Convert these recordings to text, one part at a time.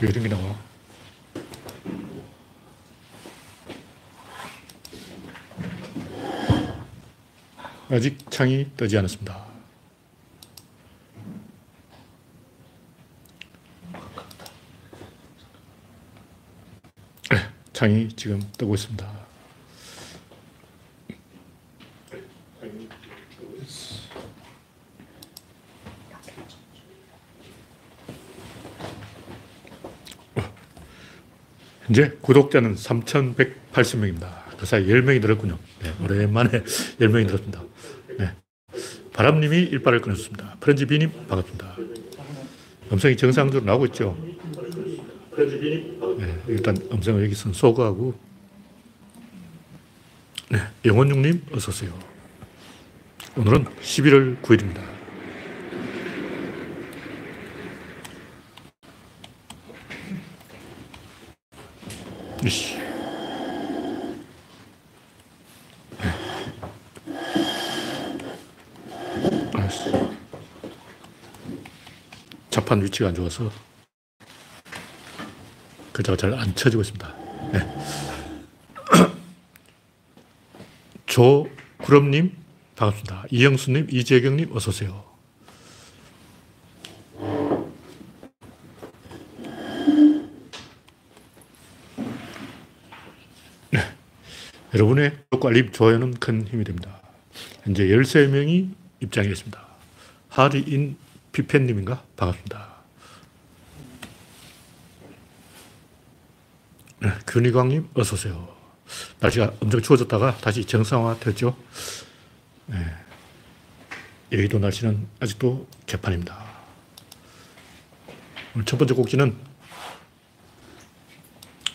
왜 이런 게 나와? 아직 창이 뜨지 않았습니다. 네, 창이 지금 뜨고 있습니다. 현재 구독자는 3,180명입니다. 그 사이 10명이 늘었군요. 네, 오랜만에 10명이 늘었습니다. 네. 바람님이 일발을 끊었습니다. 프렌즈 비님 반갑습니다. 음성이 정상적으로 나오고 있죠. 네, 일단 음성을 여기서 소거하고 네, 영원육님 어서 오세요. 오늘은 11월 9일입니다. 이씨. 자판 위치가 안 좋아서 글자가 잘 안 쳐지고 있습니다. 네. 조구름님 반갑습니다. 이영수님, 이재경님 어서 오세요. 여러분의 구독과 알림, 좋아요는 큰 힘이 됩니다. 현재 13명이 입장했습니다. 하리인 피펜님인가? 반갑습니다. 네, 균희광님, 어서오세요. 날씨가 엄청 추워졌다가 다시 정상화 됐죠. 네. 여의도 날씨는 아직도 개판입니다. 오늘 첫 번째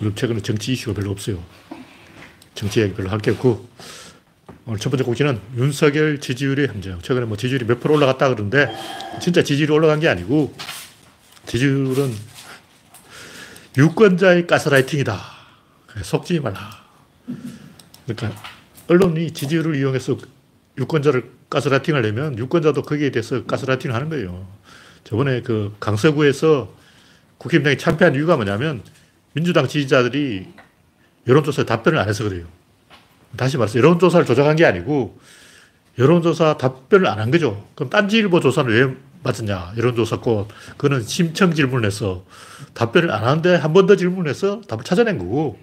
우리 최근에 정치 이슈가 별로 없어요. 정치 이야기 별로 할 게 없고 오늘 첫 번째 곡지는 윤석열 지지율의 함정. 최근에 뭐 지지율이 몇 프로 올라갔다 그러는데 진짜 지지율이 올라간 게 아니고 지지율은 유권자의 가스라이팅이다. 속지 말라. 그러니까 언론이 지지율을 이용해서 유권자를 가스라이팅 하려면 유권자도 거기에 대해서 가스라이팅을 하는 거예요. 저번에 그 강서구에서 국힘당이 참패한 이유가 뭐냐면 민주당 지지자들이 여론조사에 답변을 안 해서 그래요. 다시 말해서 여론조사를 조작한 게 아니고 여론조사 답변을 안 한 거죠. 그럼 딴지일보 조사는 왜 맞았냐? 여론조사 꼭. 그거는 심청 질문을 해서 답변을 안 하는데 한 번 더 질문해서 답을 찾아낸 거고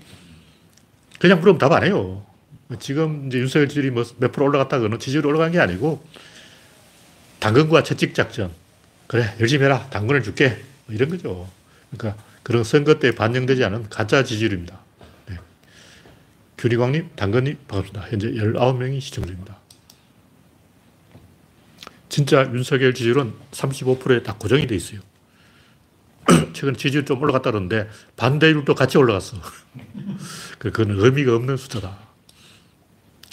그냥 물으면 답 안 해요. 지금 이제 윤석열 지지율이 뭐몇 프로 올라갔다 그러는 지지율이 올라간 게 아니고 당근과 채찍 작전. 그래, 열심히 해라. 당근을 줄게. 뭐 이런 거죠. 그러니까 그런 선거 때 반영되지 않은 가짜 지지율입니다. 네. 규리광님, 당근님, 반갑습니다. 현재 19명이 시청 중입니다. 진짜 윤석열 지지율은 35%에 다 고정이 돼 있어요. 최근 지지율 좀 올라갔다 그러는데 반대율도 같이 올라갔어. 그거는 의미가 없는 숫자다.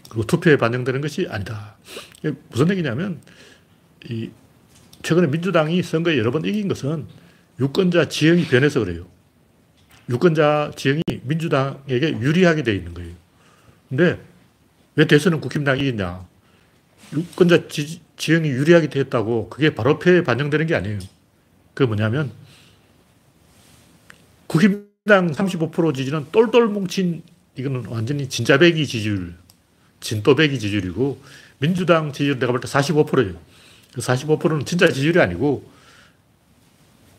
그리고 투표에 반영되는 것이 아니다. 무슨 얘기냐면, 이, 최근에 민주당이 선거에 여러 번 이긴 것은 유권자 지형이 변해서 그래요. 유권자 지형이 민주당에게 유리하게 돼 있는 거예요. 근데 왜 대선은 국힘당이 이겼냐? 유권자 지, 지형이 유리하게 되었다고 그게 바로 표에 반영되는 게 아니에요. 그 뭐냐면 국힘당 35% 지지는 똘똘 뭉친 이거는 완전히 진짜배기 지지율, 진또배기 지지율이고 민주당 지지율 내가 볼 때 45%예요. 그 45%는 진짜 지지율이 아니고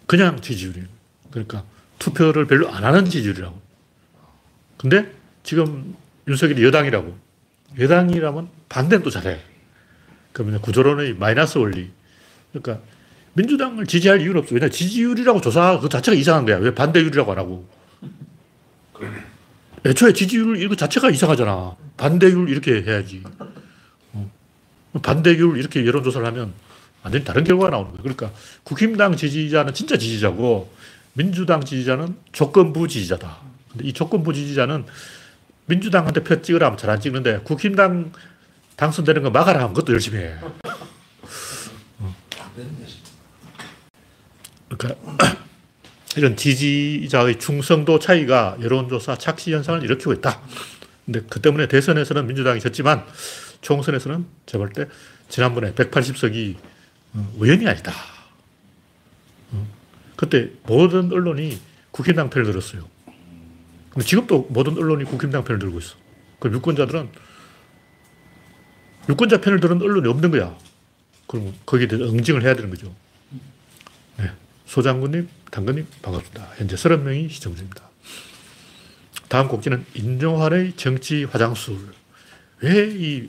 그냥 지지율이에요. 그러니까 투표를 별로 안 하는 지지율이라고. 근데 지금 윤석열이 여당이라고. 여당이라면 반대는 또 잘해. 그러면 구조론의 마이너스 원리. 그러니까 민주당을 지지할 이유는 없어. 왜냐 지지율이라고 조사 그 자체가 이상한 거야. 왜 반대율이라고 안 하고. 애초에 지지율 이거 자체가 이상하잖아. 반대율 이렇게 해야지. 어. 반대율 이렇게 여론조사를 하면 완전히 다른 결과가 나오는 거예요. 그러니까 국힘당 지지자는 진짜 지지자고 민주당 지지자는 조건부 지지자다. 근데 이 조건부 지지자는 민주당한테 표 찍으라 하면 잘 안 찍는데 국힘당 당선되는 거 막아라 하면 그것도 열심히 해. 어. 그러니까 이런 지지자의 충성도 차이가 여론조사 착시 현상을 일으키고 있다. 근데 그 때문에 대선에서는 민주당이 졌지만 총선에서는 제가 볼 때 지난번에 180석이 우연이 아니다. 그때 모든 언론이 국힘당 편을 들었어요. 근데 지금도 모든 언론이 국힘당 편을 들고 있어. 그 유권자들은 유권자 편을 들은 언론이 없는 거야. 그럼 거기에 대해서 응징을 해야 되는 거죠. 네. 소장군님, 당근님, 반갑습니다. 현재 30명이 시청 중입니다. 다음 곡지는 인종환의 정치 화장술. 왜 이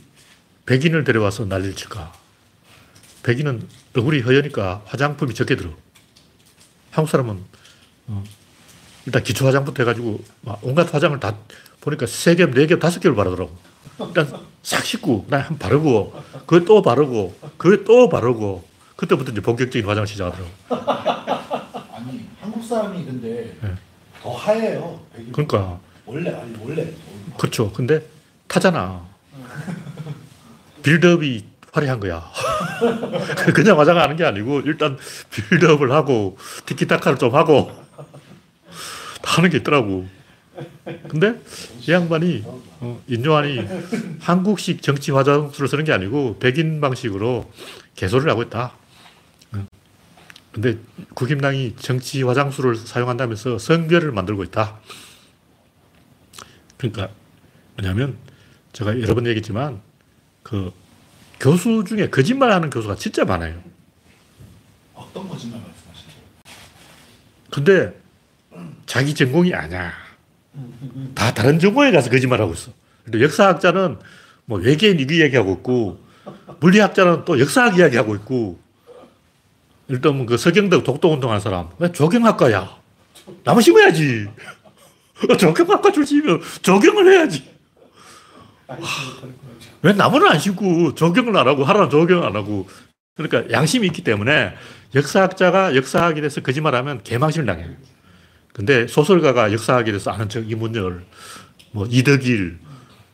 백인을 데려와서 난리를 칠까? 백인은 얼굴이 허여니까 화장품이 적게 들어. 한국 사람은 어, 일단 기초 화장부터 해가지고 온갖 화장을 다 보니까 세 개, 네 개, 다섯 개를 바르더라고. 일단 싹 씻고, 난 바르고, 그걸 또 바르고, 그걸 또 바르고, 그때부터 이제 본격적인 화장을 시작하더라고. 아니 한국 사람이 근데 네. 더 하얘요. 그러니까, 원래 아니 원래 그렇죠. 근데 타잖아. 빌드업이 화려한 거야. 그냥 화장하는 게 아니고, 일단 빌드업을 하고, 티키타카를 좀 하고, 다 하는 게 있더라고. 근데 이 양반이, 어, 인조환이 한국식 정치 화장술을 쓰는 게 아니고, 백인 방식으로 개소를 하고 있다. 어. 근데 국힘당이 정치 화장술을 사용한다면서 성별을 만들고 있다. 그러니까, 뭐냐면, 제가 여러 번 얘기했지만, 그, 교수 중에 거짓말 하는 교수가 진짜 많아요. 어떤 거짓말 말씀하시죠? 근데 자기 전공이 아니야. 다 다른 전공에 가서 거짓말하고 있어. 근데 역사학자는 뭐 외계인 이거 이야기하고 있고, 물리학자는 또 역사학 이야기하고 있고, 일단 그 서경덕 독도운동 한 사람, 왜 조경학과야? 나무 심어야지. 조경학과 출신이면 조경을 해야지. 왜 나무는 안 심고 조경을 안 하고 하라는 조경을 안 하고 그러니까 양심이 있기 때문에 역사학자가 역사학에 대해서 거짓말하면 개망신을 당해요. 근데 소설가가 역사학에 대해서 아는 척 이문열, 뭐 이덕일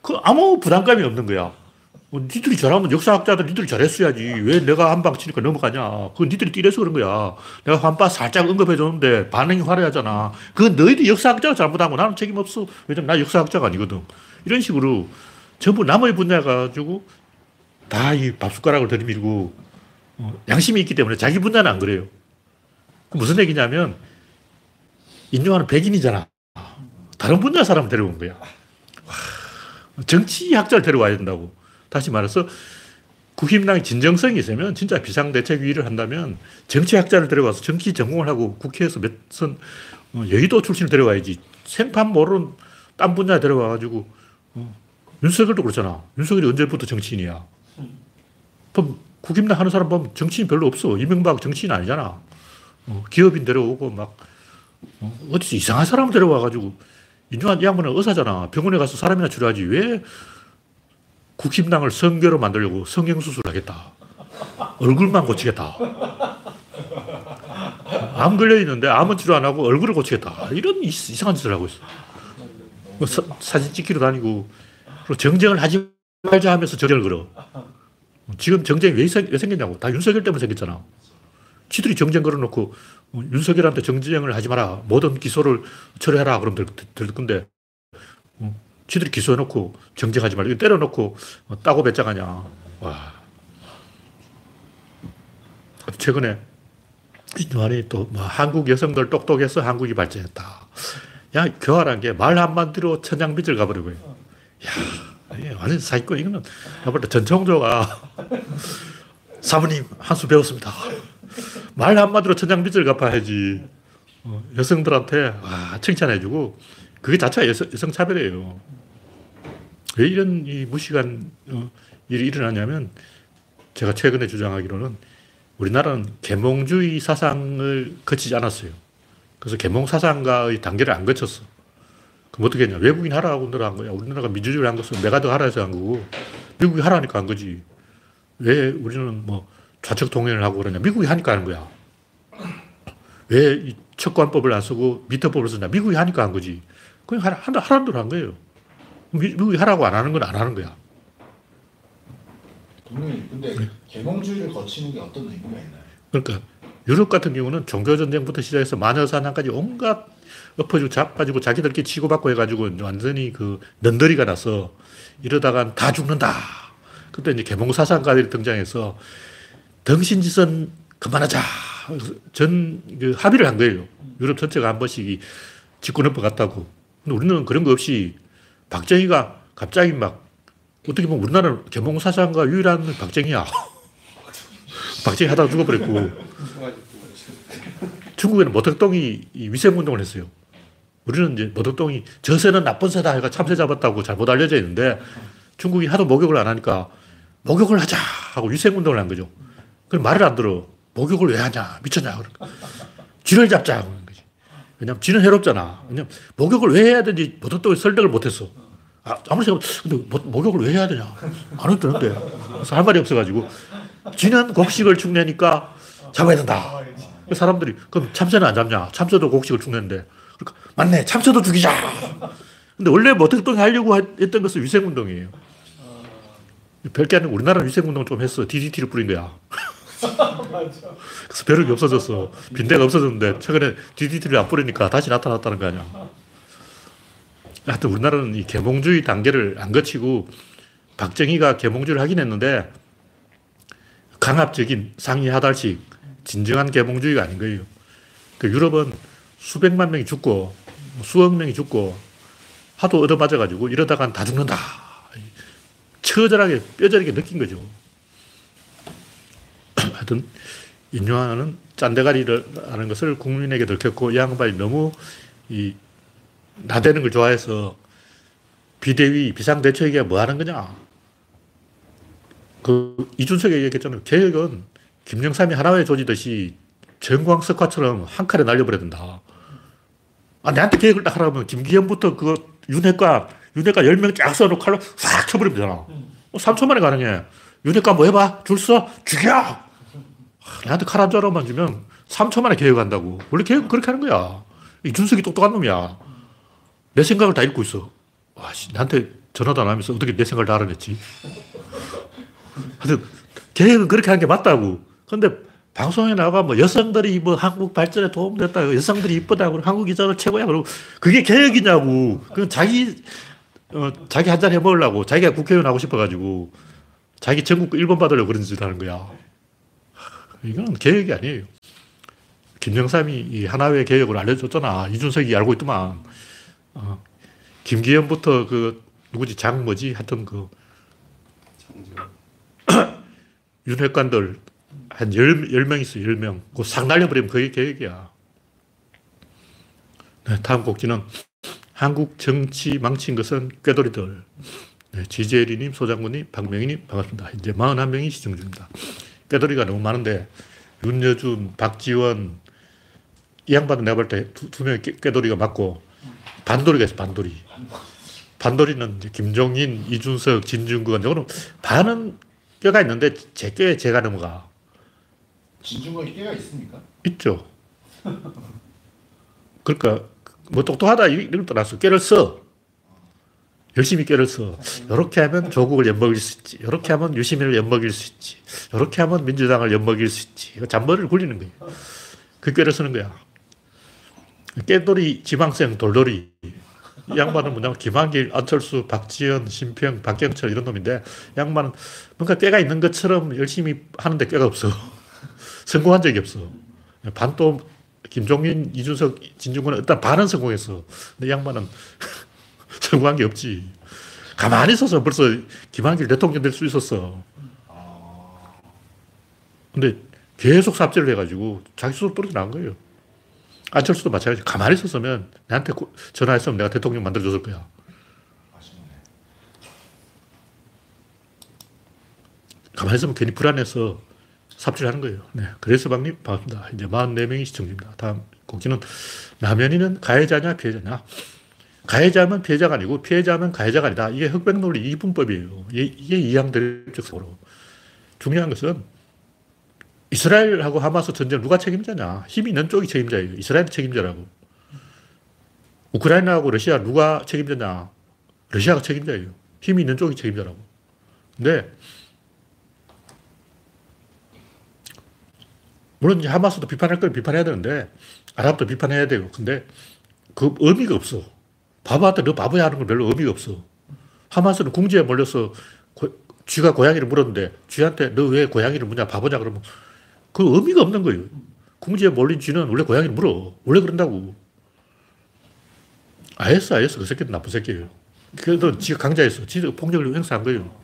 그 아무 부담감이 없는 거야. 뭐 니들이 잘하면 역사학자들 니들이 잘했어야지. 왜 내가 한 방 치니까 넘어가냐. 그건 니들이 띠려서 그런 거야. 내가 한바 살짝 언급해 줬는데 반응이 화려하잖아. 그건 너희들 역사학자가 잘못한 거 나는 책임 없어. 왜냐면 나 역사학자가 아니거든. 이런 식으로 전부 남의 분야 가지고 다 이 밥숟가락을 들이밀고 어, 양심이 있기 때문에 자기 분야는 안 그래요. 무슨 얘기냐면 인종하는 백인이잖아. 다른 분야 사람 데려온 거야. 와, 정치학자를 데려와야 된다고. 다시 말해서 국힘당이 진정성이 있으면 진짜 비상대책위를 한다면 정치학자를 데려와서 정치 전공을 하고 국회에서 몇선 어, 여의도 출신을 데려와야지. 생판 모르는 딴 분야 데려와가지고 어, 윤석열도 그렇잖아. 윤석열이 언제부터 정치인이야. 그럼 국힘당 하는 사람 보면 정치인 별로 없어. 이명박 정치인 아니잖아. 어, 기업인 데려오고 막 어, 어디서 이상한 사람 데려와가지고 인중한 이 양반은 의사잖아. 병원에 가서 사람이나 치료하지. 왜 국힘당을 성교로 만들려고 성형수술을 하겠다. 얼굴만 고치겠다. 암 걸려있는데 암은 치료 안 하고 얼굴을 고치겠다. 이런 이상한 짓을 하고 있어. 뭐 사, 사진 찍히러 다니고 그리고 정쟁을 하지 말자 하면서 정쟁을 걸어. 지금 정쟁이 왜, 생, 왜 생겼냐고. 다 윤석열 때문에 생겼잖아. 지들이 정쟁 걸어놓고 어, 윤석열한테 정쟁을 하지 마라. 모든 기소를 철회하라. 그럼 될, 될 건데. 어, 지들이 기소해놓고 정쟁하지 말고 때려놓고 어, 따고 배짱하냐. 와. 최근에 이주환이 또 뭐 한국 여성들 똑똑해서 한국이 발전했다. 야, 교활한 게 말 한마디로 천장빚을 가버리고. 야, 완전 사기꾼. 이거는 때 전청조가 사모님 한 수 배웠습니다. 말 한마디로 천장 빚을 갚아야지. 어, 여성들한테 와, 칭찬해주고 그게 자체가 여성, 여성차별이에요. 왜 이런 이 무식한 어, 일이 일어나냐면 제가 최근에 주장하기로는 우리나라는 계몽주의 사상을 거치지 않았어요. 그래서 계몽 사상가의 단계를 안 거쳤어. 그럼 어떻게 했냐. 외국인 하라고 늘어난 거야. 우리나라가 민주주의를 한 것은 내가 더 하라 해서 한 거고, 미국이 하라니까 한 거지. 왜 우리는 뭐 좌측 동행을 하고 그러냐. 미국이 하니까 하는 거야. 왜 척관법을 안 쓰고 미터법을 쓰냐. 미국이 하니까 한 거지. 그냥 하라, 하라는 대로 한 거예요. 미국이 하라고 안 하는 건 안 하는 거야. 동료님, 근데 네. 계몽주의를 거치는 게 어떤 의미가 있나요? 그러니까 유럽 같은 경우는 종교전쟁부터 시작해서 마녀사냥까지 온갖 엎어지고 잡아지고 자기들끼리 치고받고 해가지고 완전히 그 넌더리가 나서 이러다간 다 죽는다. 그때 이제 개몽사상가들이 등장해서 덩신짓은 그만하자. 전그 합의를 한 거예요. 유럽 전체가 한 번씩 이 집권 헌법 같다고. 근데 우리는 그런 거 없이 박정희가 갑자기 막 어떻게 보면 우리나라는 개몽사상가 유일한 박정희야. 박정희 하다가 죽어버렸고 중국에는 모택동이 이 위생운동을 했어요. 우리는 이제 모택동이 저 새는 나쁜 새다 해가 참새 잡았다고 잘못 알려져 있는데 중국이 하도 목욕을 안 하니까 목욕을 하자 하고 위생운동을 한 거죠. 그럼 말을 안 들어. 목욕을 왜 하냐? 미쳤냐? 그러니까. 쥐를 잡자. 그러는 거지. 왜냐면 쥐는 해롭잖아. 왜냐면 목욕을 왜 해야 되는지 모택동이 설득을 못 했어. 아, 아무리 생각 근데 뭐, 목욕을 왜 해야 되냐? 안 했다는데. 그래서 할 말이 없어가지고 쥐는 곡식을 축내니까 잡아야 된다. 그 사람들이 그럼 참새는 안 잡냐? 참새도 곡식을 축내는데. 그러니까 맞네. 참새도 죽이자. 근데 원래 모택동이 하려고 했던 것은 위생운동이에요. 별게 아니고 우리나라는 위생운동 좀 했어. DDT를 뿌린 거야. 그래서 벼룩이 없어졌어. 빈대가 없어졌는데 최근에 DDT를 안 뿌리니까 다시 나타났다는 거 아니야. 하여튼 우리나라는 이 계몽주의 단계를 안 거치고 박정희가 계몽주의를 하긴 했는데 강압적인 상위 하달식 진정한 계몽주의가 아닌 거예요. 그 유럽은 수백만 명이 죽고 수억 명이 죽고 하도 얻어맞아가지고 이러다간 다 죽는다. 처절하게 뼈저리게 느낀 거죠. 하여튼 인류하는 짠대가리를 하는 것을 국민에게 들켰고 이 양반이 너무 이 나대는 걸 좋아해서 비대위 비상대책위가 뭐 하는 거냐. 그 이준석이 얘기했잖아요. 개혁은 김영삼이 하나에 조지듯이 정광석화처럼 한 칼에 날려버려야 된다. 아, 내한테 계획을 딱 하라면 김기현부터 그 윤핵관, 윤핵관 10명 쫙 써놓고 칼로 싹 쳐버리면 되잖아. 어, 3초 만에 가능해. 윤핵관 뭐 해봐? 줄 서? 죽여! 아, 내한테 칼 한 자루만 주면 3초 만에 계획한다고. 원래 계획은 그렇게 하는 거야. 이준석이 똑똑한 놈이야. 내 생각을 다 읽고 있어. 와, 씨, 나한테 전화도 안 하면서 어떻게 내 생각을 다 알아냈지? 하여튼, 계획은 그렇게 하는 게 맞다고. 근데 방송에 나가 뭐 여성들이 뭐 한국 발전에 도움됐다. 여성들이 이쁘다고. 한국 여자들 최고야. 그러고 그게 계획이냐고. 그건 자기, 어, 자기 한 잔 해 먹으려고. 자기가 국회의원 하고 싶어가지고 자기 전국 1번 받으려고 그런 짓 하는 거야. 이건 계획이 아니에요. 김영삼이 이 하나회 계획을 알려줬잖아. 이준석이 알고 있더만. 어, 김기현부터 그 누구지 장 뭐지 하여튼 그 윤핵관들 한 열, 열명 있어, 열 명. 그싹 날려버리면 그게 계획이야. 네, 다음 곡지는 한국 정치 망친 것은 꾀돌이들. 네, 지재리님, 소장군님, 박명희님, 반갑습니다. 이제 41명이 시청 중입니다. 꾀돌이가 너무 많은데, 윤여준, 박지원, 이 양반은 내가 볼 때 두 명의 꾀돌이가 맞고, 반돌이가 있어, 반돌이. 반돌이는 김종인, 이준석, 진중권, 이거는 반은 뼈가 있는데, 제 뼈에 제가 넘어가. 진중권이 깨가 있습니까? 있죠. 그러니까 뭐 똑똑하다 이런 떠나서 깨를 써. 열심히 깨를 써. 이렇게 하면 조국을 엿먹일 수 있지. 이렇게 하면 유시민을 엿먹일 수 있지. 이렇게 하면 민주당을 엿먹일 수 있지. 잔머리를 굴리는 거예요. 그 깨를 쓰는 거야. 깨돌이 지방생 돌돌이. 이 양반은 뭐냐면 김한길, 안철수, 박지원, 심평, 박경철 이런 놈인데 양반은 뭔가 깨가 있는 것처럼 열심히 하는데 깨가 없어. 성공한 적이 없어. 반도 김종인, 이준석, 진중권은 일단 반은 성공했어. 근데 양반은 성공한 게 없지. 가만히 있어서 벌써 김한길 대통령 될 수 있었어. 근데 계속 삽질을 해가지고 자기 스스로 떨어져 거예요. 안철수도 마찬가지. 가만히 있었으면 나한테 전화했으면 내가 대통령 만들어줬을 거야. 가만히 있으면 괜히 불안해서 삽질하는 거예요. 네. 그래서 박님 반갑습니다. 이제 44명이 시청 중입니다. 다음 곡지는 남현이는 가해자냐 피해자냐. 가해자면 피해자가 아니고 피해자면 가해자가 아니다. 이게 흑백 논리 이분법이에요. 이게 이양대립적 사고로. 중요한 것은 이스라엘하고 하마스 전쟁 누가 책임자냐. 힘이 있는 쪽이 책임자예요. 이스라엘이 책임자라고. 우크라이나하고 러시아 누가 책임자냐. 러시아가 책임자예요. 힘이 있는 쪽이 책임자라고. 근데 물론 하마스도 비판할 걸 비판해야 되는데 아랍도 비판해야 돼요. 근데 그 의미가 없어. 바보한테 너 바보야 하는 건 별로 의미가 없어. 하마스는 궁지에 몰려서 고, 쥐가 고양이를 물었는데 쥐한테 너 왜 고양이를 무냐 바보냐 그러면 그 의미가 없는 거예요. 궁지에 몰린 쥐는 원래 고양이를 물어. 원래 그런다고. 아였어, 아였어. 그 새끼는 나쁜 새끼예요. 걔들은 지가 강자였어. 지가 폭력을 행사한 거예요.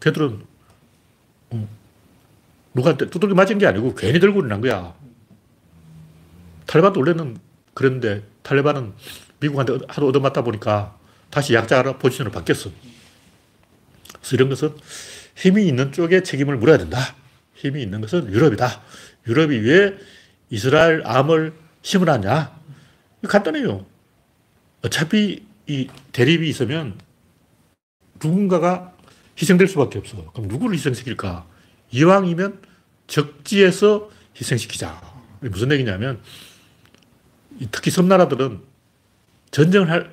걔들은, 어, 누구한테 두들겨 맞은 게 아니고 괜히 들고 일어난 거야. 탈레반도 원래는 그랬는데 탈레반은 미국한테 하도 얻어맞다 보니까 다시 약자 포지션으로 바뀌었어. 그래서 이런 것은 힘이 있는 쪽에 책임을 물어야 된다. 힘이 있는 것은 유럽이다. 유럽이 왜 이스라엘 암을 심으라냐? 간단해요. 어차피 이 대립이 있으면 누군가가 희생될 수밖에 없어. 그럼 누구를 희생시킬까? 이왕이면 적지에서 희생시키자. 무슨 얘기냐면 특히 섬나라들은 전쟁을 할,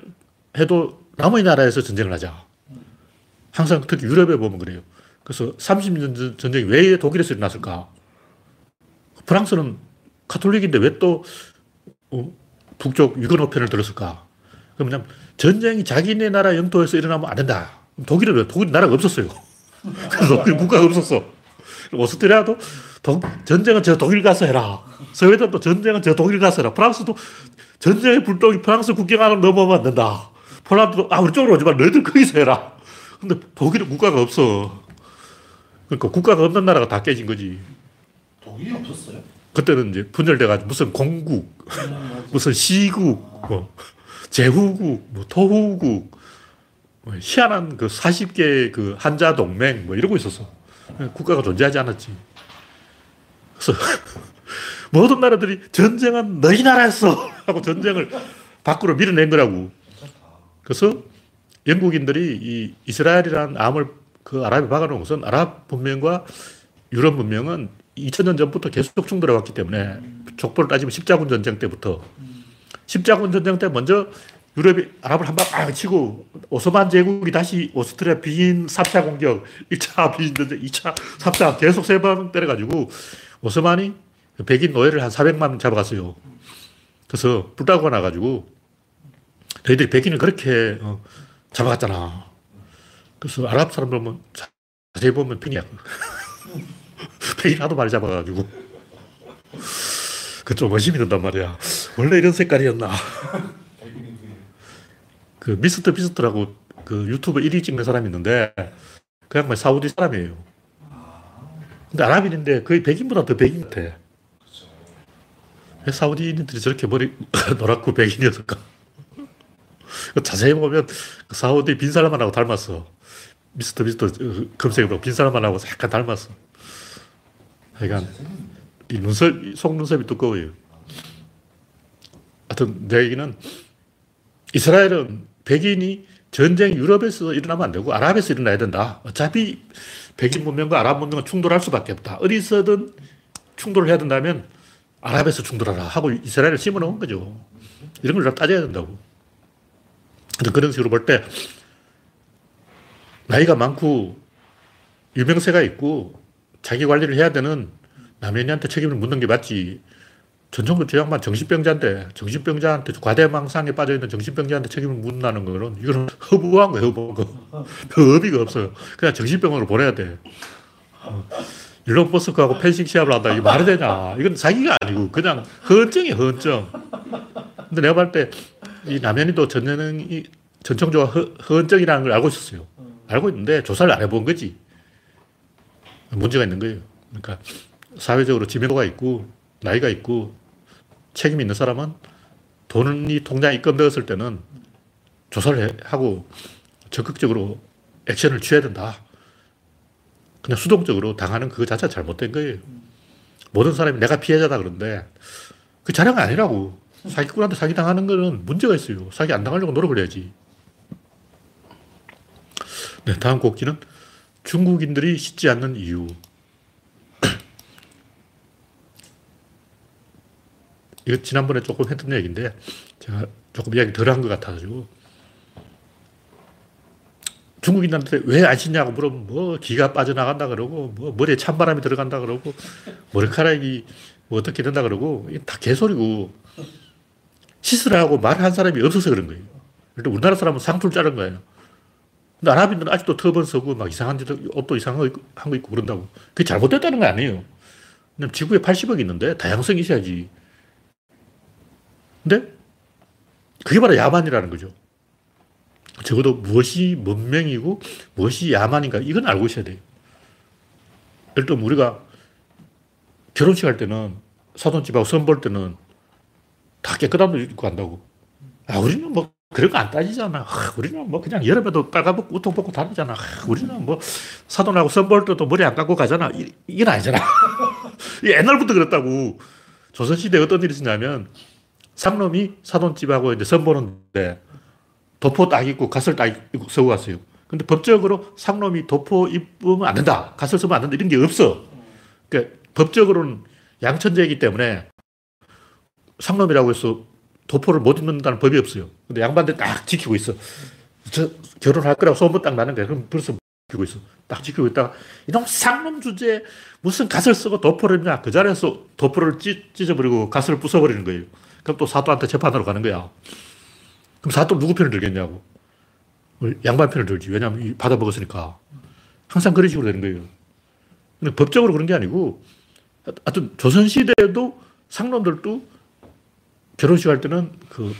해도 남의 나라에서 전쟁을 하자. 항상 특히 유럽에 보면 그래요. 그래서 30년 전쟁이 왜 독일에서 일어났을까? 프랑스는 카톨릭인데 왜또 어, 북쪽 유교노편을 들었을까? 그러면 전쟁이 자기네 나라 영토에서 일어나면 안 된다. 독일은 독일 나라가 없었어요. 그래서 독일 국가가 없었어. 오스트리아도 전쟁은 저 독일 가서 해라. 스웨덴도 전쟁은 저 독일 가서 해라. 프랑스도 전쟁의 불똥이 프랑스 국경 안으로 넘어오면 안 된다. 폴란드도 아 우리 쪽으로 오지 마. 너희들 거기서 해라. 근데 독일은 국가가 없어. 그러니까 국가가 없는 나라가 다 깨진 거지. 독일이 없었어요? 그때는 이제 분열돼가지고 무슨 공국, 무슨 시국, 뭐 제후국, 뭐 토후국, 뭐 희한한 그 40개 그 한자 동맹 뭐 이러고 있었어. 국가가 존재하지 않았지. 그래서 모든 나라들이 전쟁은 너희 나라였어 하고 전쟁을 밖으로 밀어낸 거라고. 그래서 영국인들이 이 이스라엘이라는 암을 그 아랍에 박아놓은 것은 아랍 문명과 유럽 문명은 2000년 전부터 계속 충돌해 왔기 때문에 족보를 따지면 십자군 전쟁 때부터 십자군 전쟁 때 먼저 유럽이 아랍을 한 방 치고 오스만 제국이 다시 오스트리아 비인 3차 공격, 1차 비인 전쟁, 2차, 3차 계속 세번 때려가지고 오스만이 백인 노예를 한 400만 잡아갔어요. 그래서 불다가 나가지고 너희들이 백인을 그렇게 어, 잡아갔잖아. 그래서 아랍 사람들 보면 자세히 보면 핑이야. 백인 하도 많이 잡아가지고. 그 좀 의심이 든단 말이야. 원래 이런 색깔이었나. 그 미스터 비스트라고 그 유튜브 1위 찍는 사람이 있는데 그 양반 사우디 사람이에요. 근데 아랍인인데 거의 백인보다 더 백인 같아. 왜 사우디인들이 저렇게 머리 노랗고 백인이었을까? 자세히 보면 그 사우디 빈살만하고 닮았어. 미스터 비스터 검색해보면 빈살만하고 약간 닮았어. 하여간 이 눈썹, 속눈썹이 두꺼워요. 하여튼 내 얘기는 이스라엘은 백인이 전쟁 유럽에서 일어나면 안 되고 아랍에서 일어나야 된다. 어차피 백인 문명과 아랍 문명은 충돌할 수밖에 없다. 어디서든 충돌을 해야 된다면 아랍에서 충돌하라 하고 이스라엘을 심어놓은 거죠. 이런 걸 다 따져야 된다고. 그런 식으로 볼 때 나이가 많고 유명세가 있고 자기 관리를 해야 되는 남편한테 책임을 묻는 게 맞지. 전종도 저 양반 정신병자인데 정신병자한테 과대망상에 빠져있는 정신병자한테 책임을 묻는다는 거는 이거는 허무한 거예요. 허무한 거. 의미가 없어요. 그냥 정신병원으로 보내야 돼. 일론 버스크하고 펜싱 시합을 한다. 이게 말이 되냐. 이건 사기가 아니고 그냥 허언증이에요. 허언증. 근데 내가 볼때이 남현이도 전현이 전청조가 허, 허언증이라는 걸 알고 있었어요. 알고 있는데 조사를 안 해본 거지. 문제가 있는 거예요. 그러니까 사회적으로 지명도가 있고 나이가 있고 책임 있는 사람은 돈이 통장에 입금되었을 때는 조사를 하고 적극적으로 액션을 취해야 된다. 그냥 수동적으로 당하는 그거 자체가 잘못된 거예요. 모든 사람이 내가 피해자다 그런데 그 자랑이 아니라고. 사기꾼한테 사기 당하는 거는 문제가 있어요. 사기 안 당하려고 노력을 해야지. 네, 다음 곡지는 중국인들이 씻지 않는 이유. 이거 지난번에 조금 했던 얘기인데 제가 조금 이야기 덜 한 것 같아가지고 중국인한테 왜 안 씻냐고 물으면 뭐 기가 빠져나간다 그러고 뭐 머리에 찬바람이 들어간다 그러고 머리카락이 뭐 어떻게 된다 그러고 다 개소리고 씻으라고 말한 사람이 없어서 그런 거예요. 그런데 우리나라 사람은 상투를 자른 거예요. 근데 아랍인들은 아직도 터번 쓰고 막 이상한 옷도 이상한 거 입고 그런다고. 그게 잘못됐다는 거 아니에요. 지구에 80억 있는데 다양성이 있어야지. 근데 그게 바로 야만이라는 거죠. 적어도 무엇이 문명이고 무엇이 야만인가 이건 알고 있어야 돼요. 예를 들면 우리가 결혼식 할 때는 사돈집하고 선볼 때는 다 깨끗한 옷 입고 간다고. 아, 우리는 뭐 그런 거 안 따지잖아. 아, 우리는 뭐 그냥 여름에도 빨간 벗고 우통 벗고 다니잖아. 아, 우리는 뭐 사돈하고 선볼 때도 머리 안 감고 가잖아. 이, 이건 아니잖아. 옛날부터 그랬다고. 조선시대 어떤 일이 있었냐면 상놈이 사돈집하고 이제 선 보는데 도포 딱 입고 갓을 딱 입고 서고 갔어요. 근데 법적으로 상놈이 도포 입으면 안 된다. 갓을 쓰면 안 된다. 이런 게 없어. 그러니까 법적으로는 양천제이기 때문에 상놈이라고 해서 도포를 못 입는다는 법이 없어요. 근데 양반들 딱 지키고 있어. 저 결혼할 거라고 소문 딱 나는 거야. 그럼 벌써 지키고 있어. 딱 지키고 있다가 이놈 상놈 주제에 무슨 갓을 쓰고 도포를 입냐. 그 자리에서 도포를 찢, 찢어버리고 갓을 부숴버리는 거예요. 그럼 또 사또한테 재판으로 가는 거야. 그럼 사또 누구 편을 들겠냐고. 양반 편을 들지. 왜냐하면 받아먹었으니까. 항상 그런 식으로 되는 거예요. 근데 법적으로 그런 게 아니고, 하여튼 조선시대에도 상놈들도 결혼식 할 때는 그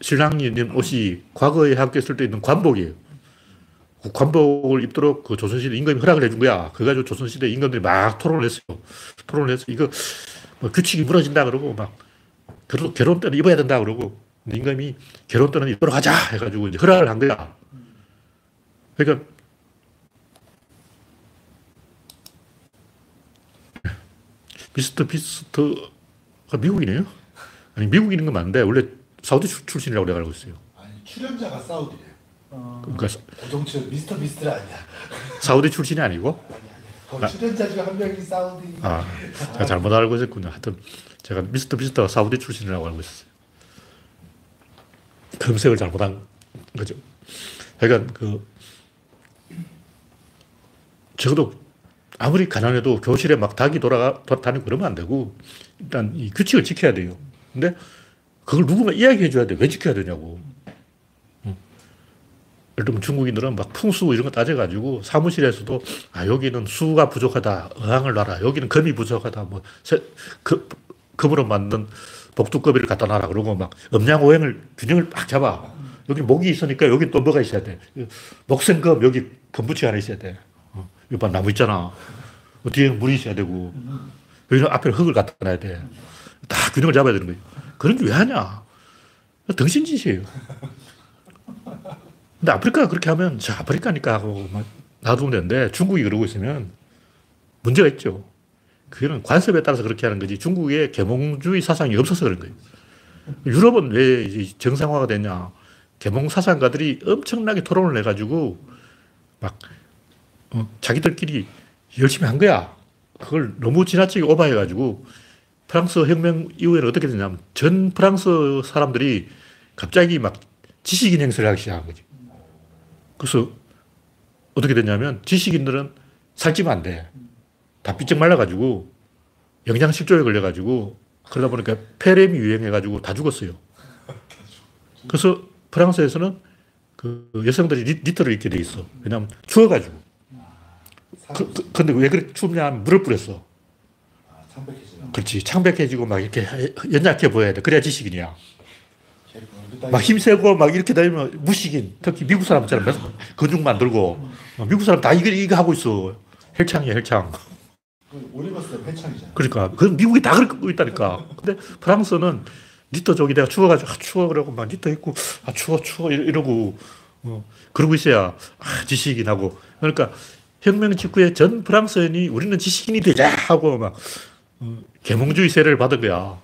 신랑이 옷이 과거에 학교했을 때 있는 관복이에요. 그 관복을 입도록 그 조선시대 임금이 허락을 해준 거야. 그래가지고 조선시대 임금들이 막 토론을 했어요. 토론을 해서 이거 뭐 규칙이 무너진다 그러고 막 결혼, 결혼 때는 입어야 된다 그러고 임금이 결혼 때는 입도록 하자 해가지고 이제 허락을 한 거야. 그러니까 미스터 비스터가 미국이네요. 아니 미국인인 건 맞는데 원래 사우디 출신이라고 내가 알고 있어요. 아니 출연자가 사우디래요. 그러니까 고정 출연 미스터 미스터가 아니야. 사우디 출신이 아니고 아니 그 출연자 중에 한 명이 사우디. 아 제가 잘못 알고 있었군요. 하여튼 제가 미스터 비스터가 사우디 출신이라고 알고 있었어요. 검색을 잘못한 거죠. 그러니까 그 적어도 아무리 가난해도 교실에 막 닭이 돌아가 다니고 그러면 안 되고 일단 이 규칙을 지켜야 돼요. 근데 그걸 누군가 이야기해 줘야 돼. 왜 지켜야 되냐고. 응. 예를 들면 중국인들은 막 풍수 이런 거 따져가지고 사무실에서도 아, 여기는 수가 부족하다. 어항을 놔라. 여기는 금이 부족하다. 뭐, 세, 그, 금으로 만든 복두꺼비를 갖다 놔라. 그러고 막 음양오행을 균형을 딱 잡아. 여기 목이 있으니까 여기 또 뭐가 있어야 돼. 목생금 여기 금붙이 하나 있어야 돼. 어, 이거 봐, 나무 있잖아. 어, 뒤에 물이 있어야 되고. 여기는 앞에 흙을 갖다 놔야 돼. 다 균형을 잡아야 되는 거예요. 그런 게 왜 하냐? 등신 짓이에요. 근데 아프리카가 그렇게 하면, 저 아프리카니까 하고 막 놔두면 되는데 중국이 그러고 있으면 문제가 있죠. 그거는 관습에 따라서 그렇게 하는 거지 중국의 계몽주의 사상이 없어서 그런 거예요. 유럽은 왜 정상화가 됐냐. 계몽 사상가들이 엄청나게 토론을 해가지고 막 어, 자기들끼리 열심히 한 거야. 그걸 너무 지나치게 오버해가지고 프랑스 혁명 이후에는 어떻게 되냐면 전 프랑스 사람들이 갑자기 막 지식인 행세를 하기 시작한 거지. 그래서 어떻게 됐냐면 지식인들은 살찌면 안 돼. 다 삐쩍 말라가지고 영양실조에 걸려가지고 그러다 보니까 폐렴이 유행해가지고 다 죽었어요. 그래서 프랑스에서는 그 여성들이 니, 트를 입게 돼 있어. 왜냐하면 추워가지고. 그, 그, 근데 왜 그렇게 춥냐 하면 물을 뿌렸어. 아. 그렇지. 창백해지고 막 이렇게 연약해 보여야 돼. 그래야 지식인이야. 막막 힘세고 막 이렇게 다니면 무식인. 특히 미국 사람처럼 근육 만들고. 미국 사람 다 이거, 이거 하고 있어. 헬창이야, 헬창. 오리버스 회창이잖아. 그러니까. 그 미국이 다 그렇고 있다니까. 근데 프랑스는 니터족이 내가 추워가지고, 아, 추워. 그러고 막 니터 입고, 아, 추워, 추워. 이러고, 어, 그러고 있어야, 아, 지식인하고. 그러니까 혁명 직후에 전 프랑스인이 우리는 지식인이 되자 하고 막, 어, 계몽주의 세례를 받은 거야.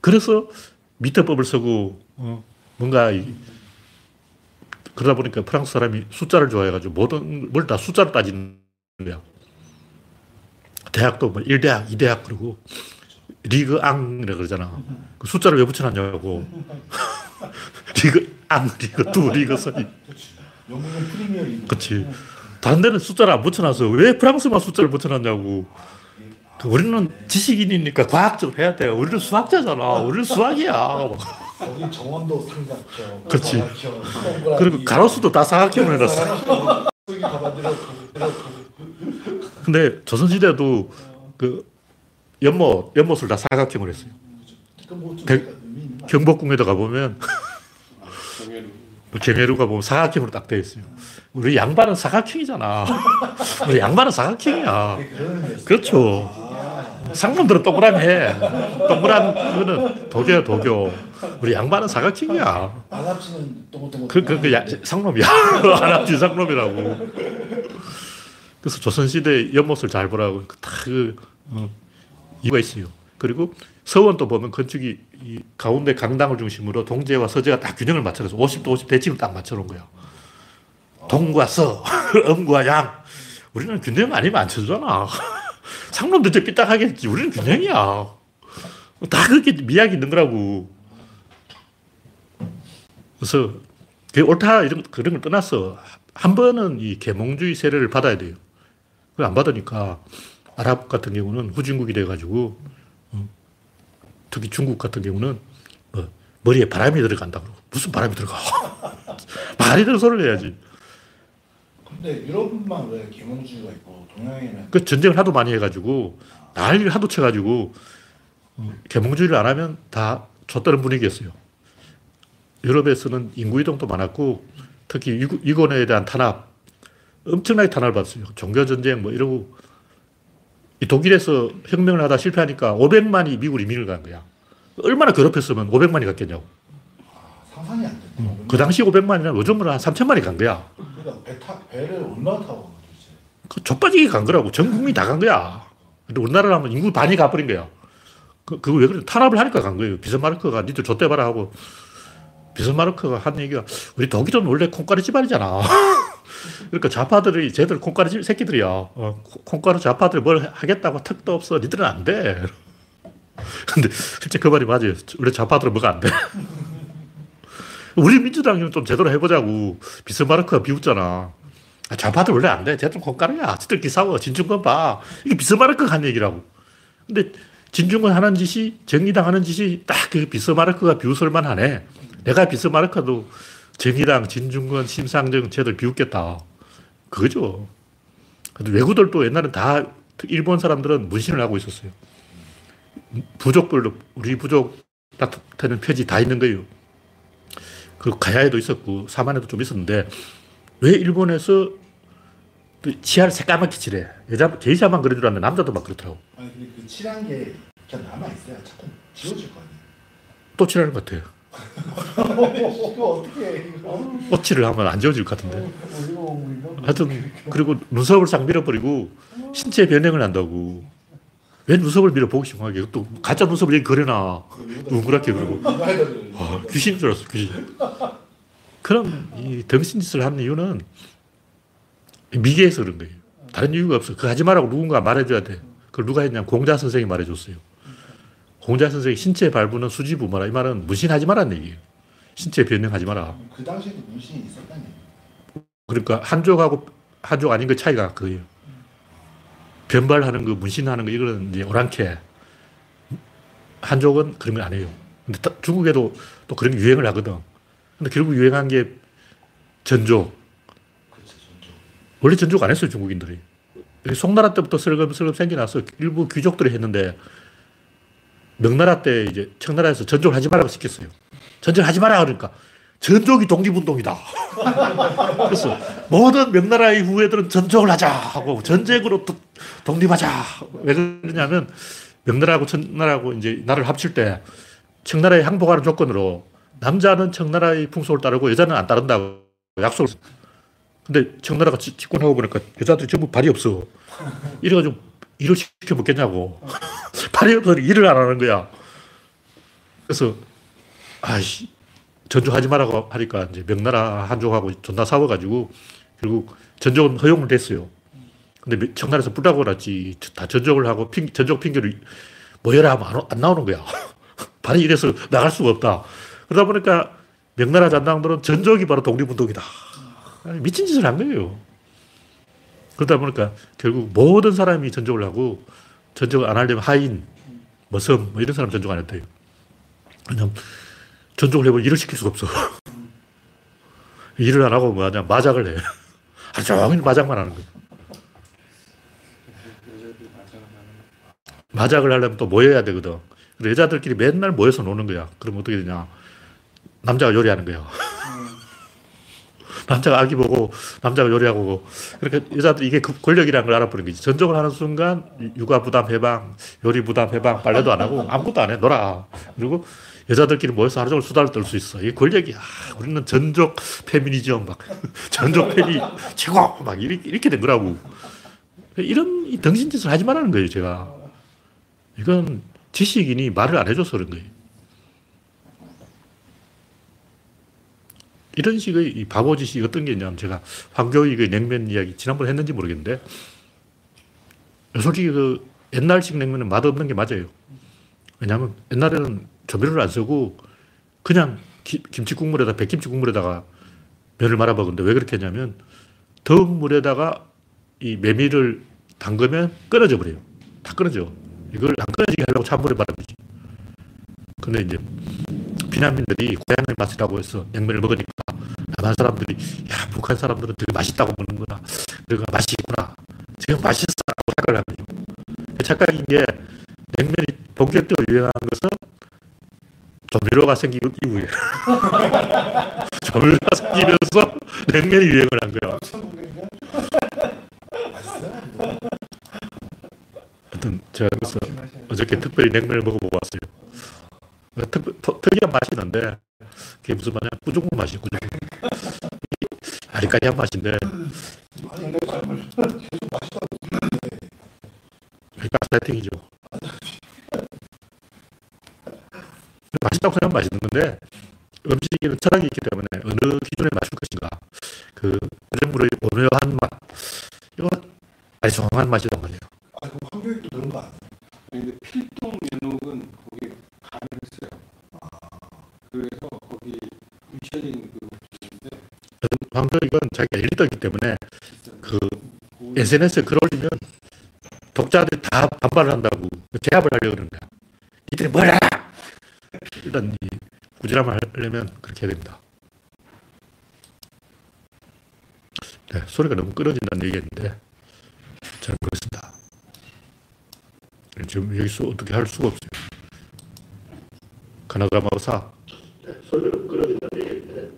그래서 미터법을 쓰고, 어, 뭔가, 이, 그러다 보니까 프랑스 사람이 숫자를 좋아해가지고 모든 뭘 다 숫자로 따지는 거야. 대학도 뭐 1대학, 2대학 그러고 리그 앙이라 그러잖아. 그 숫자를 왜 붙여놨냐고. 리그 앙, 리그 투, 리그 쓰리. 영국은 프리미어 리그. 그치. 다른 데는 숫자를 안 붙여놔서 왜 프랑스만 숫자를 붙여놨냐고. 그 우리는 지식인이니까 과학적으로 해야 돼. 우리는 수학자잖아. 우리는 수학이야. 거기 정원도 삼각형. 그렇지. 그리고 가로수도 다 사각형을 해놨어. 여기. 근데 조선시대도 그 연못, 연못을 다 사각형으로 했어요. 백- 거 경복궁에도 가보면 정해로. 개메루가 보면 사각형으로 딱 되어 있어요. 우리 양반은 사각형이잖아. 우리 양반은 사각형이야. 의미였어요. 그렇죠. 아, 상놈들은 동그라미해. 동그란 거는 도교야, 도교. 우리 양반은 사각형이야. 안압지는 동글동글. 그, 그, 그, 야, 상놈이야. 안압지 상놈이라고. 그래서 조선시대 연못을 잘 보라고. 다 그, 어, 이유가 있어요. 그리고 서원도 보면 건축이 이 가운데 강당을 중심으로 동제와 서제가 딱 균형을 맞춰서 50도 50 대칭을 딱 맞춰놓은 거야. 동과 서, 음과 양. 우리는 균형 아니면 안 쳐주잖아. 상놈들 저 삐딱하게 했지. 우리는 균형이야. 다 그렇게 미학이 있는 거라고. 그래서 그게 옳다 이런 그런 걸 떠났어. 한 번은 이 계몽주의 세례를 받아야 돼요. 그걸 안 받으니까 아랍 같은 경우는 후진국이 돼가지고 어, 특히 중국 같은 경우는 뭐 머리에 바람이 들어간다고 무슨 바람이 들어가? 말이 되는 소리를 해야지. 근데 유럽만 왜 계몽주의가 있고 동양에는 그 전쟁을 하도 많이 해가지고 난리를 하도 쳐가지고 어, 계몽주의를 안 하면 다 줬다는 분위기였어요. 유럽에서는 인구 이동도 많았고 특히 유- 유고에 대한 탄압 엄청나게 탄압을 받았어요. 종교 전쟁 뭐 이러고 이 독일에서 혁명을 하다 실패하니까 500만이 미국 이민을 간 거야. 얼마나 괴롭혔으면 500만이 갔겠냐고. 그 당시 500만이면 요즘으로 한 3천만이 간 거야. 그러니까 배 타, 배를 얼마나 타고 간 거지? 그 족빠지게 간 거라고. 전 국민이 다 간 거야. 근데 우리나라라면 인구 반이 가버린 거야. 그, 그거 왜 그래? 탄압을 하니까 간 거예요. 비스마르크가 니들 좆대봐라 하고. 비스마르크가 한 얘기가 우리 독일은 원래 콩가루 집안이잖아. 그러니까 좌파들이 쟤들 콩가루 집 새끼들이야. 어, 콩- 콩가루 좌파들이 뭘 하겠다고 턱도 없어. 니들은 안 돼. 근데 실제 그 말이 맞아요. 원래 좌파들은 뭐가 안 돼. 우리 민주당은 좀 제대로 해보자고. 비스마르크가 비웃잖아. 아, 좌파들 원래 안 돼. 쟤들 콩가루야. 지들끼리 싸워. 진중권 봐. 이게 비스마르크가 한 얘기라고. 근데 진중권 하는 짓이, 정의당 하는 짓이 딱 그 비스마르크가 비웃을만 하네. 내가 비스마르크도 정의당, 진중권, 심상정 쟤들 비웃겠다. 그거죠. 근데 외구들도 옛날엔 다 일본 사람들은 문신을 하고 있었어요. 부족별로 우리 부족 나타내는 표지 다 있는 거예요. 그 가야에도 있었고 사만에도 좀 있었는데 왜 일본에서 또 치아를 새까맣게 칠해? 여자 제이샤만 그런 줄 알았는데 남자도 막 그렇더라고. 아니 근데 그 칠한 게 그냥 남아 있어야 자꾸 지워질 거 아니에요. 또 칠하는 것 같아요. 이거 어떻게 꽃칠을 하면 안 지워질 것 같은데. 이거 이거 하여튼 그리고 눈썹을 싹 밀어버리고 신체 변형을 한다고. 왜 눈썹을 밀어 보기 심하게 또 가짜 눈썹을 여기 그려놔. 둥그랗게 그리고. 와, 귀신인 줄 알았어, 귀신. 그럼 이 덩신짓을 하는 이유는 미개해서 그런 거예요. 다른 이유가 없어. 그거 하지 말라고 누군가 말해줘야 돼. 그걸 누가 했냐 공자 선생이 말해줬어요. 공자 선생이 신체 발부는 수지부 마라. 이 말은 무신하지 말라는 얘기예요. 신체 변형하지 마라. 그 당시에도 문신이 있었다는 얘기. 그러니까 한족하고 한족 아닌 그 차이가 그거예요. 변발하는 거, 문신하는 거, 이거는 이제 오랑캐. 한족은 그런 거안 해요. 근데 다- 중국에도 또 그런 게 유행을 하거든. 근데 결국 유행한 게 전조. 원래 전족 안 했어요, 중국인들이. 송나라 때부터 슬금슬금 생겨나서 일부 귀족들이 했는데 명나라 때 이제 청나라에서 전족을 하지 말라고 시켰어요. 전족을 하지 마라 그러니까 전족이 독립운동이다. 그래서 모든 명나라의 후예들은 전족을 하자 하고 전쟁으로 도- 독립하자. 왜 그러냐면 명나라하고 청나라하고 이제 나라를 합칠 때 청나라에 항복하는 조건으로 남자는 청나라의 풍속을 따르고 여자는 안 따른다고 약속을. 근데 청나라가 지- 집권하고 보니까 여자들이 전부 발이 없어. 이래가지고 일을 시켜 먹겠냐고. 발이 없어서 일을 안 하는 거야. 그래서, 아이씨, 전조하지 말라고 하니까 이제 명나라 한족하고 존나 싸워가지고 결국 전족은 허용을 됐어요. 근데 청나라에서 뿌라고 났지. 다 전족을 하고 핑, 전족 핑계를 모여라 하면 안, 안 나오는 거야. 발이 이래서 나갈 수가 없다. 그러다 보니까 명나라 잔당들은 전족이 바로 독립운동이다. 미친 짓을 한 거예요. 그러다 보니까 결국 모든 사람이 전적을 하고 전적을 안 하려면 하인, 머섬 뭐 이런 사람 전적 안 했대요. 왜냐면 전적을 해보면 일을 시킬 수가 없어. 일을 안 하고 뭐 하냐 마작을 해. 하루 종일 마작만 하는 맞아가는 마작을 하려면 또 모여야 되거든. 여자들끼리 맨날 모여서 노는 거야. 그럼 어떻게 되냐. 남자가 요리하는 거야. 남자가 아기 보고 남자가 요리하고 그러니까 여자들 이게 그 권력이라는 걸 알아버린 거지. 전적을 하는 순간 육아 부담 해방, 요리 부담 해방, 빨래도 안 하고 아무것도 안 해. 놀아. 그리고 여자들끼리 모여서 하루 종일 수다를 떨 수 있어. 이게 권력이야. 우리는 전적 페미니즘 막 전적 페미 최고 막 이렇게, 이렇게 된 거라고. 이런 이 덩신짓을 하지 말라는 거예요, 제가. 이건 지식인이 말을 안 해줘서 그런 거예요. 이런 식의 이 바보 지식이 어떤 게 있냐면 제가 황교익의 냉면 이야기 지난번에 했는지 모르겠는데 솔직히 그 옛날식 냉면은 맛없는 게 맞아요. 왜냐하면 옛날에는 조미료를 안 쓰고 그냥 기, 김치 국물에다 백김치 국물에다가 면을 말아 먹었는데 왜 그렇게 했냐면 더운 물에다가 이 메밀을 담그면 끊어져 버려요. 다 끊어져. 이걸 안 끊어지게 하려고 찬물에 말아 거지. 근데 이제 피난민들이 고향의 맛이라고 해서 냉면을 먹으니까 남한 사람들이 야 북한 사람들은 되게 맛있다고 먹는구나. 그리고 맛이 있구나. 지금 맛있어라고 생각을 하거든요. 착각인 게 냉면이 본격적으로 유행한 조미료가 생긴 이후에 조미료가 생기면서 냉면이 유행을 한 거야. 하여튼 제가 그래서 어저께 특별히 냉면을 먹어보고 왔어요. 특, 특이한 맛이 있는데 그게 무슨 맛이냐 꾸중국 맛이에요 꾸중국 아리까리한 맛인데 아니 내가 정말 계속 맛있다고 가스라이팅이죠 맛있다고 생각하면 맛있는 건데 음식에는 철학이 있기 때문에 어느 기준에 맞출 것인가 그 끓물의 오묘한 맛 아주 정확한 맛이란 말이에요 아 그럼 환경도 그런 거 아니야? 근데 필동 연옥은 거기 간을 했어요. 그래서 거기 미쉐린 그 황교익은 자기가 리더이기 때문에 그 SNS에 글 올리면 독자들이 다 반발을 한다고 제압을 하려고 그러는 거야. 이들이 뭐라! 일단 이 꾸지람을 하려면 그렇게 해야 됩니다. 네, 소리가 너무 끊어진다는 얘기였는데 저는 그렇습니다. 지금 여기서 어떻게 할 수가 없어요. 가나가마 의사 네, 소리가 너무 끊어진다는 얘기인데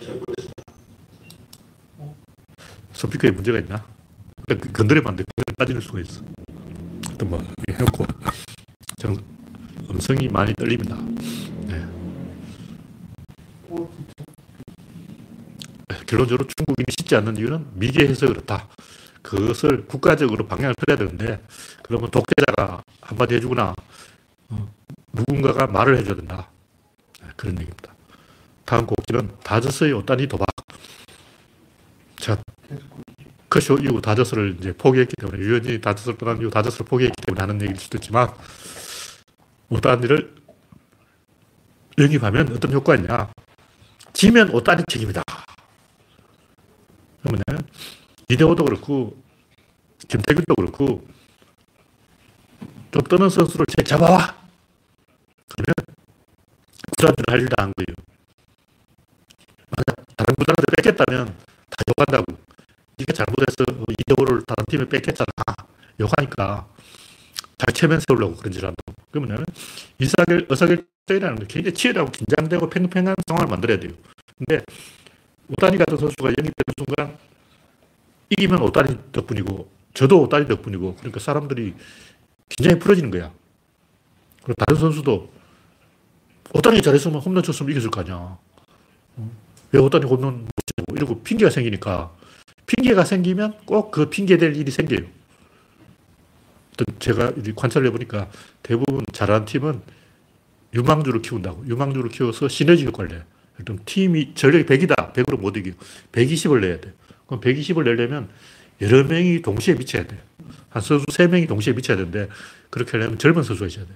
저는 그렇습니다. 스피커에 문제가 있나? 그러니까 건드리면 안 돼. 빠지는 수가 있어. 하여튼 뭐, 해놓고, 저는 음성이 많이 떨립니다. 네. 결론적으로 중국인이 씻지 않는 이유는 미개해서 그렇다. 그것을 국가적으로 방향을 틀어야 되는데, 그러면 독재자가 한마디 해주거나, 어, 누군가가 말을 해줘야 된다. 네, 그런 얘기입니다. 다음 곡지는 다저스의 옷단이 도박. 자, 커쇼 이후 다저스를 이제 포기했기 때문에, 유연이 다저스를 떠난 이후 다저스를 포기했기 때문에 하는 얘기일 수도 있지만, 옷단이를 영입하면 어떤 효과가 있냐. 지면 옷단이 책임이다. 그러면 이대호도 그렇고, 김태균도 그렇고, 좀 떠는 선수를 제 잡아와! 그러면 구단주는 할 일도 한 거예요. 만약 다른 구단한테 뺏겼다면 다 욕한다고. 네가 잘못해서 이대호를 다른 팀에 뺏겼잖아. 욕하니까 잘 체면 세우려고 그런 짓을 한다고. 그러면 의사결, 의사결정이라는 게 굉장히 치열하고 긴장되고 팽팽한 상황을 만들어야 돼요. 근데 오다니 같은 선수가 영입되는 순간 이기면 오다니 덕분이고 저도 오다니 덕분이고 그러니까 사람들이 긴장이 풀어지는 거야. 그리고 다른 선수도 오다니 잘했으면 홈런 쳤으면 이겼을 거 아니야. 왜 오다니 홈런 못 치고 이러고 핑계가 생기니까 핑계가 생기면 꼭 그 핑계 될 일이 생겨요. 제가 관찰을 해보니까 대부분 잘하는 팀은 유망주를 키운다고. 유망주를 키워서 시너지 효과를 내요. 일단 팀이 전력이 100이다. 100으로 못 이겨. 120을 내야 돼. 그럼 120을 내려면 여러 명이 동시에 미쳐야 돼. 한 선수 3명이 동시에 미쳐야 되는데 그렇게 하려면 젊은 선수가 있어야 돼.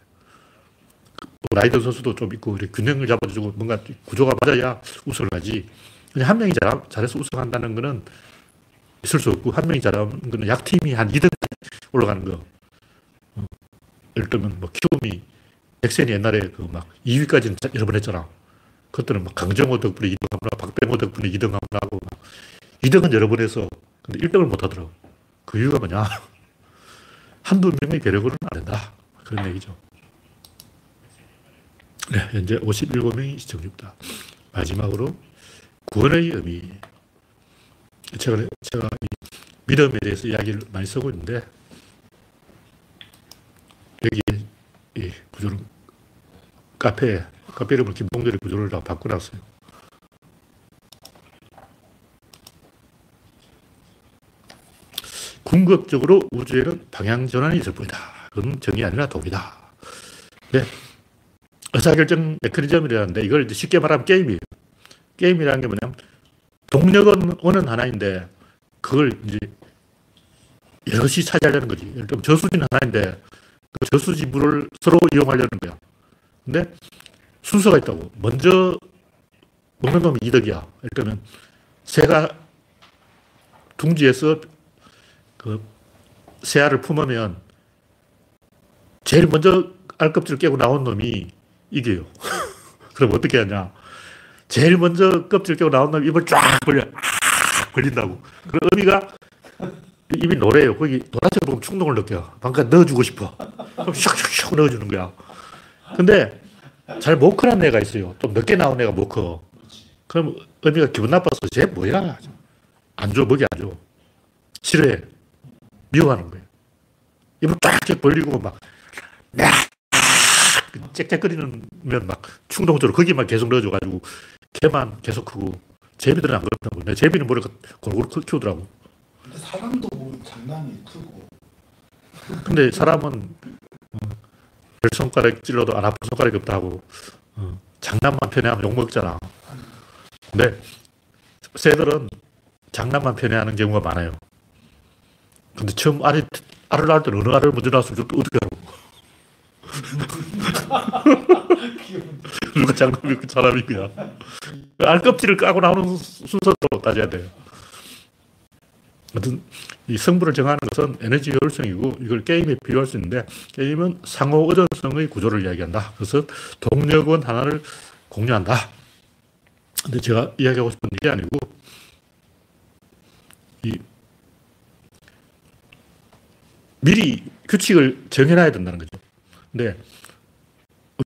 뭐든 선수도 좀 있고 균형을 잡아주고 뭔가 구조가 맞아야 우승을 하지. 그냥 한 명이 잘, 잘해서 우승한다는 거는 있을 수 없고 한 명이 잘하는 거는 약팀이 한 2등 올라가는 거. 예를 들면 뭐 키움이 넥센이 옛날에 그 막 2위까지는 여러 번 했잖아. 그때는 막 강정호 덕분에 2등 하거나 박병호 덕분에 2등 하고 막 2등은 여러 번 해서 근데 1등을 못 하더라고. 그 이유가 뭐냐? 한두 명의 괴력으로는 안 된다. 그런 얘기죠. 네, 현재 57명이 시청 중입니다. 마지막으로 구원의 의미. 제가, 제가 믿음에 대해서 이야기를 많이 쓰고 있는데, 여기 이 구조를 카페, 카페 이름을 김동렬의 구조를 다 바꿔놨어요. 궁극적으로 우주에는 방향 전환이 있을 뿐이다. 그건 정이 아니라 동이다. 네. 의사결정 메커니즘이라는데 이걸 쉽게 말하면 게임이에요. 게임이라는 게 뭐냐면 동력은 원은 하나인데 그걸 이제 여럿이 차지하려는 거지. 예를 들면 저수지는 하나인데 그 저수지 물을 서로 이용하려는 거야. 근데 순서가 있다고. 먼저 먹는 놈이 이득이야. 들면 새가 둥지에서 그 새알을 품으면 제일 먼저 알껍질을 깨고 나온 놈이 이겨요. 그럼 어떻게 하냐. 제일 먼저 껍질 깨고 나온 놈이 입을 쫙 벌려. 아, 벌린다고. 그 의미가 입이 노래요. 거기 노란색을 보면 충동을 느껴. 방금 넣어주고 싶어. 그럼 슉슉슉 넣어주는 거야. 근데 잘 못 크는 애가 있어요. 좀 늦게 나온 애가 못 커. 그럼 의미가 기분 나빠서 쟤 뭐야? 안 줘, 먹이 안 줘. 싫어해. 미워하는 거예요. 입을 쫙 벌리고 막, 짹짹거리면 막 충동적으로 거기만 계속 넣어줘가지고 걔만 계속 크고 제비들은 안 그렇다고. 내 제비는 머리가 골고루 키우더라고. 근데 사람도 뭐 장난이 크고 근데 사람은 어, 별 손가락 찔러도 안 아픈 손가락이 없다고 어, 장난만 편해하면 욕먹잖아. 근데 새들은 장난만 편해하는 경우가 많아요. 근데 처음 알이, 알을 낳을 때는 어느 알을 먼저 낳았으면 어떻게 하라고. 누가 장난이 그 사람이 그냥. 알 껍질을 까고 나오는 순서도 따져야 돼요. 아무튼 이 성분을 정하는 것은 에너지 효율성이고 이걸 게임에 비유할 수 있는데 게임은 상호 의존성의 구조를 이야기한다. 그래서 동력원 하나를 공유한다. 근데 제가 이야기하고 싶은 게 아니고 이 미리 규칙을 정해놔야 된다는 거죠. 근데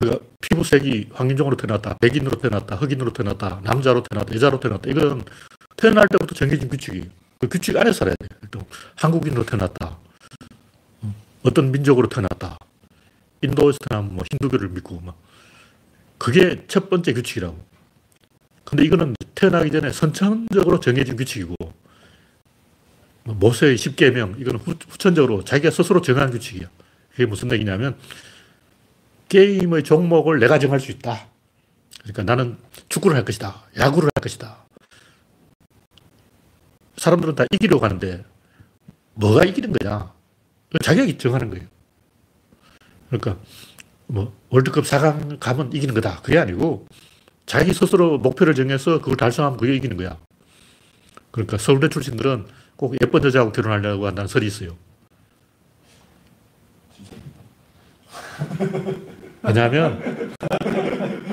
우리가 피부색이 황인종으로 태어났다, 백인으로 태어났다, 흑인으로 태어났다, 남자로 태어났다, 여자로 태어났다. 이건 태어날 때부터 정해진 규칙이에요. 그 규칙 안에 살아야 돼. 또 한국인으로 태어났다. 어떤 민족으로 태어났다. 인도에서 태어나면 뭐 힌두교를 믿고 막. 그게 첫 번째 규칙이라고. 근데 이거는 태어나기 전에 선천적으로 정해진 규칙이고, 뭐 모세의 10계명, 이거는 후, 후천적으로 자기가 스스로 정한 규칙이야. 그게 무슨 얘기냐면, 게임의 종목을 내가 정할 수 있다. 그러니까 나는 축구를 할 것이다. 야구를 할 것이다. 사람들은 다 이기려고 하는데 뭐가 이기는 거냐? 자기가 정하는 거예요. 그러니까 뭐 월드컵 4강 가면 이기는 거다. 그게 아니고 자기 스스로 목표를 정해서 그걸 달성하면 그게 이기는 거야. 그러니까 서울대 출신들은 꼭 예쁜 여자하고 결혼하려고 한다는 설이 있어요. 왜냐하면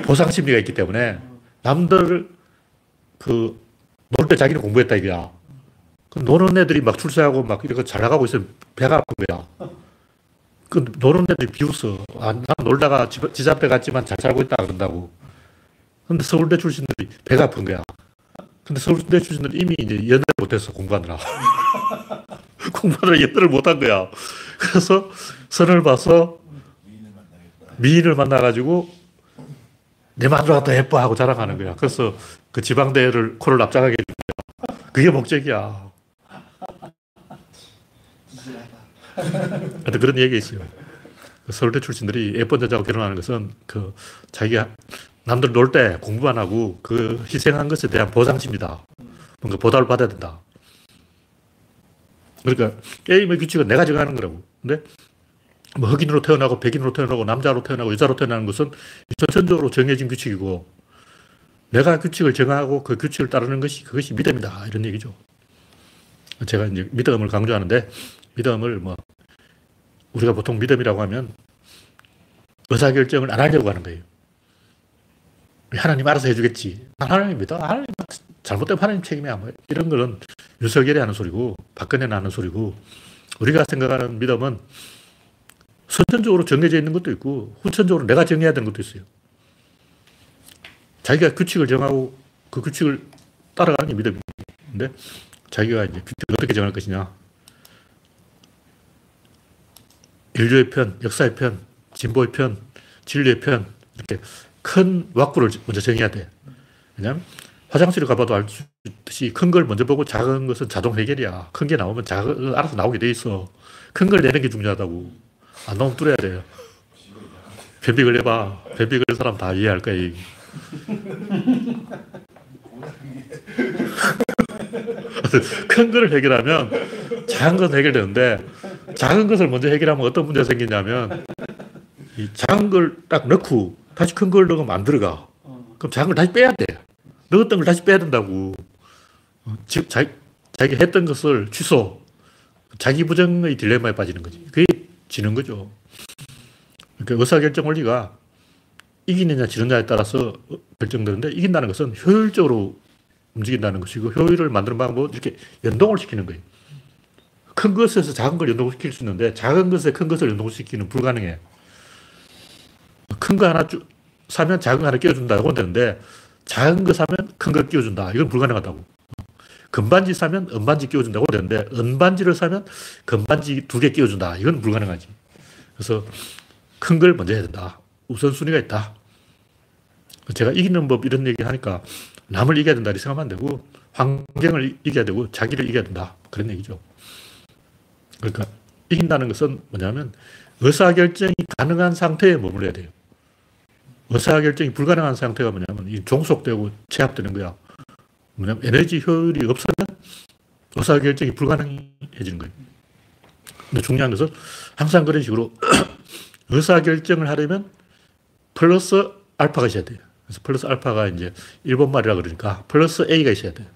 보상 심리가 있기 때문에 남들 그 놀 때 자기는 공부했다 이거야. 그 노는 애들이 막 출세하고 막 이렇게 잘 나가고 있으면 배가 아픈 거야. 그 노는 애들이 비웃어. 아, 난 놀다가 지, 지 앞에 갔지만 잘 살고 있다 그런다고. 근데 서울대 출신들이 배가 아픈 거야. 근데 서울대 출신들이 이미 이제 연애를 못해서 공부하느라. 공부하느라 연애를 못한 거야. 그래서 선을 봐서 미인을 만나가지고 내 마누라가 더 예뻐하고 자랑하는 거야. 그래서 그 지방대를 코를 납작하게 해준 거야. 그게 목적이야. 하여튼 그런 얘기가 있어요. 그 서울대 출신들이 예쁜 여자하고 결혼하는 것은 그 자기가 남들 놀 때 공부만 하고 그 희생한 것에 대한 보상심이다. 뭔가 보답을 받아야 된다. 그러니까 게임의 규칙은 내가 정하는 거라고. 근데 뭐 흑인으로 태어나고 백인으로 태어나고 남자로 태어나고 여자로 태어나는 것은 선천적으로 정해진 규칙이고 내가 규칙을 정하고 그 규칙을 따르는 것이 그것이 믿음이다. 이런 얘기죠. 제가 이제 믿음을 강조하는데 믿음을 뭐 우리가 보통 믿음이라고 하면 의사결정을 안 하려고 하는 거예요. 하나님 알아서 해주겠지. 하나님 믿어. 하나님 잘못되면 하나님 책임이야. 뭐 이런 거는 윤석열이 하는 소리고 박근혜는 하는 소리고 우리가 생각하는 믿음은 선천적으로 정해져 있는 것도 있고 후천적으로 내가 정해야 되는 것도 있어요. 자기가 규칙을 정하고 그 규칙을 따라가는 게. 근데 자기가 이제 규칙을 어떻게 정할 것이냐. 인류의 편, 역사의 편, 진보의 편, 진리의 편, 이렇게 큰 왁구를 먼저 정해야 돼. 왜냐면 화장실을 가봐도 알 수 있듯이 큰 걸 먼저 보고 작은 것은 자동 해결이야. 큰 게 나오면 작은 알아서 나오게 돼 있어. 큰 걸 내는 게 중요하다고. 안 나오면 뚫어야 돼요. 변비 걸려봐. 변비 걸린 사람 다 이해할 거야. 이. 큰 거를 해결하면 작은 건 해결되는데 작은 것을 먼저 해결하면 어떤 문제가 생기냐면 이 작은 걸 딱 넣고 다시 큰 걸 넣으면 안 들어가. 그럼 작은 걸 다시 빼야 돼. 넣었던 걸 다시 빼야 된다고. 어, 즉, 자기, 자기가 했던 것을 취소. 자기 부정의 딜레마에 빠지는 거지. 그게 지는 거죠. 그러니까 의사결정 원리가 이기느냐 지느냐에 따라서 결정되는데 이긴다는 것은 효율적으로 움직인다는 것이고 효율을 만드는 방법은 이렇게 연동을 시키는 거예요. 큰 것에서 작은 걸 연동시킬 수 있는데 작은 것에 큰 것을 연동시키는 불가능해. 큰 거 하나 쭉 사면 작은 거 하나 끼워준다고 되는데 작은 거 사면 큰걸 끼워준다. 이건 불가능하다고. 금반지 사면 은반지 끼워준다고 되는데 은반지를 사면 금반지 두 개 끼워준다. 이건 불가능하지. 그래서 큰 걸 먼저 해야 된다. 우선순위가 있다. 제가 이기는 법 이런 얘기 하니까 남을 이겨야 된다 이렇게 생각하면 안 되고 환경을 이겨야 되고 자기를 이겨야 된다. 그런 얘기죠. 그러니까 이긴다는 것은 뭐냐면 의사결정이 가능한 상태에 머물러야 돼요. 의사결정이 불가능한 상태가 뭐냐면 이 종속되고 제압되는 거야. 뭐냐면 에너지 효율이 없으면 의사결정이 불가능해지는 거예요. 근데 중요한 것은 항상 그런 식으로 의사결정을 하려면 플러스 알파가 있어야 돼요. 그래서 플러스 알파가 이제 일본 말이라 그러니까 플러스 A가 있어야 돼요.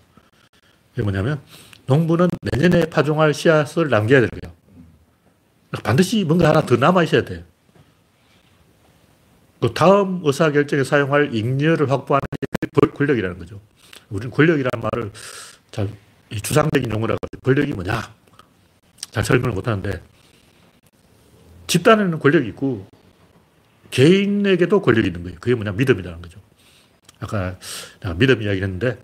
이게 뭐냐면 농부는 내년에 파종할 씨앗을 남겨야 되는 거예요. 반드시 뭔가 하나 더 남아 있어야 돼요. 그 다음 의사결정에 사용할 잉여를 확보하는 게 권력이라는 거죠. 우리는 권력이라는 말을 잘 주상적인 용어라 권력이 뭐냐 잘 설명을 못하는데 집단에는 권력이 있고 개인에게도 권력이 있는 거예요. 그게 뭐냐 믿음이라는 거죠. 아까 믿음 이야기를 했는데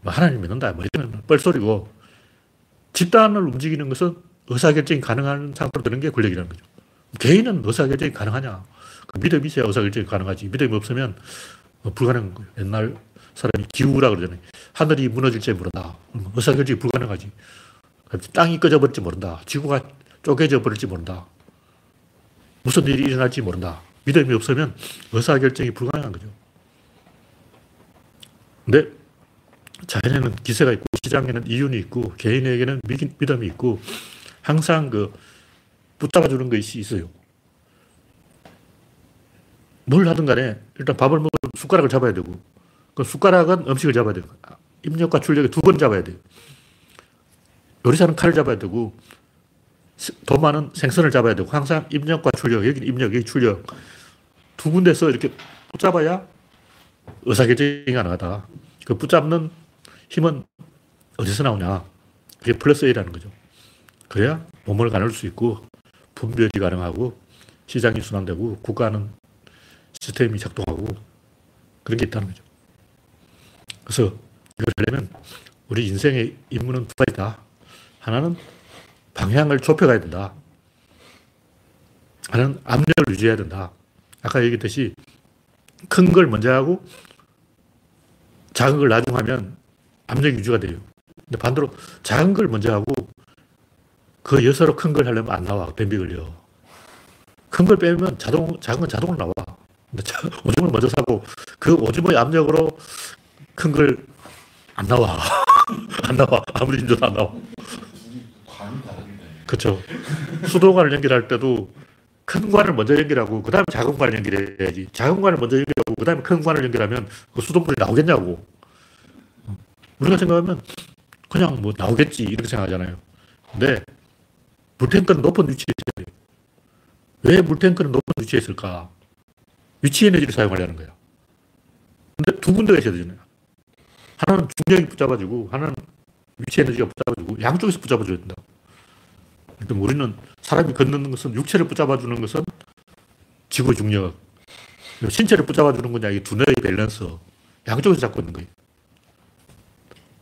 뭐 하나님 믿는다 뭐 이런 뻘소리고 집단을 움직이는 것은 의사결정이 가능한 상태로 되는 게 권력이라는 거죠. 개인은 의사결정이 가능하냐? 그 믿음이 있어야 의사결정이 가능하지. 믿음이 없으면 뭐 불가능한 거예요. 옛날 사람이 기우라 그러잖아요. 하늘이 무너질지 모른다. 의사결정이 불가능하지. 땅이 꺼져버릴지 모른다. 지구가 쪼개져 버릴지 모른다. 무슨 일이 일어날지 모른다. 믿음이 없으면 의사결정이 불가능한 거죠. 근데 자연에는 기세가 있고 시장에는 이윤이 있고 개인에게는 믿음이 있고 항상 그 붙잡아주는 것이 있어요. 뭘 하든 간에 일단 밥을 먹으면 숟가락을 잡아야 되고 그 숟가락은 음식을 잡아야 되고 입력과 출력에 두 번 잡아야 돼요. 요리사는 칼을 잡아야 되고 도마는 생선을 잡아야 되고 항상 입력과 출력 여기 입력 여기 출력 두 군데서 이렇게 붙잡아야 의사결정이 가능하다. 그 붙잡는 힘은 어디서 나오냐? 그게 플러스 A라는 거죠. 그래야 몸을 가눌 수 있고 분별이 가능하고 시장이 순환되고 국가는 시스템이 작동하고 그런 게 있다는 거죠. 그래서 이걸 하려면 우리 인생의 임무는 두 가지다. 하나는 방향을 좁혀가야 된다. 하나는 압력을 유지해야 된다. 아까 얘기했듯이 큰 걸 먼저 하고 작은 걸 나중 하면 압력 유지가 돼요. 근데 반대로 작은 걸 먼저 하고 그 여서로 큰 걸 하려면 안 나와. 뱀비 걸려. 큰 걸 빼면 자동, 작은 건 자동으로 나와. 근데 오줌을 먼저 사고 그 오줌의 압력으로 큰 걸 안 나와. 안 나와. 아무리 힘줘도 안 나와. 그렇죠. 수도관을 연결할 때도 큰 관을 먼저 연결하고 그 다음에 작은 관을 연결해야지. 작은 관을 먼저 연결하고 그 다음에 큰 관을 연결하면 그 수돗물이 나오겠냐고. 우리가 생각하면 그냥 뭐 나오겠지 이렇게 생각하잖아요. 근데 물탱크는 높은 위치에 있어야 돼요. 왜 물탱크는 높은 위치에 있을까? 위치 에너지를 사용하려는 거야. 근데 두 군데가 있어야 되잖아요. 하나는 중력이 붙잡아주고 하나는 위치 에너지가 붙잡아주고 양쪽에서 붙잡아줘야 된다. 그러니까 우리는 사람이 걷는 것은 육체를 붙잡아 주는 것은 지구 중력. 신체를 붙잡아 주는 거냐, 이 두뇌의 밸런스. 양쪽에서 잡고 있는 거예요.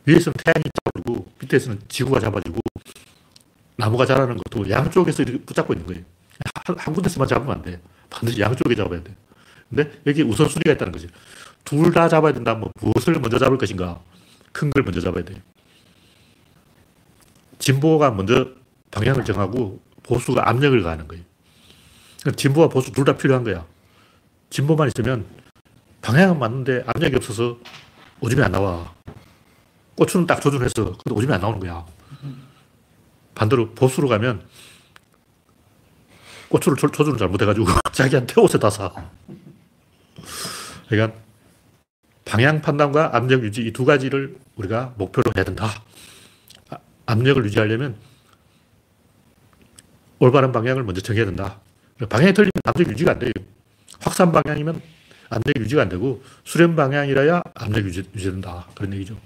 위에서는 태양이 잡아주고, 밑에서는 지구가 잡아주고, 나무가 자라는 것도 양쪽에서 붙잡고 있는 거예요. 한, 한 군데서만 잡으면 안 돼. 반드시 양쪽에 잡아야 돼. 근데 여기 우선순위가 있다는 거죠. 둘 다 잡아야 된다면 무엇을 먼저 잡을 것인가? 큰 걸 먼저 잡아야 돼. 진보가 먼저 방향을 정하고 보수가 압력을 가하는 거예요. 그러니까 진보와 보수 둘 다 필요한 거야. 진보만 있으면 방향은 맞는데 압력이 없어서 오줌이 안 나와. 고추는 딱 조준해서 근데 오줌이 안 나오는 거야. 반대로 보수로 가면 고추를 조, 조준을 잘못해가지고 자기한테 옷에 다 사. 그러니까 방향 판단과 압력 유지 이 두 가지를 우리가 목표로 해야 된다. 아, 압력을 유지하려면 올바른 방향을 먼저 정해야 된다. 방향이 틀리면 압력 유지가 안 돼요. 확산 방향이면 압력 유지가 안 되고 수렴 방향이라야 압력 유지, 유지된다. 그런 얘기죠.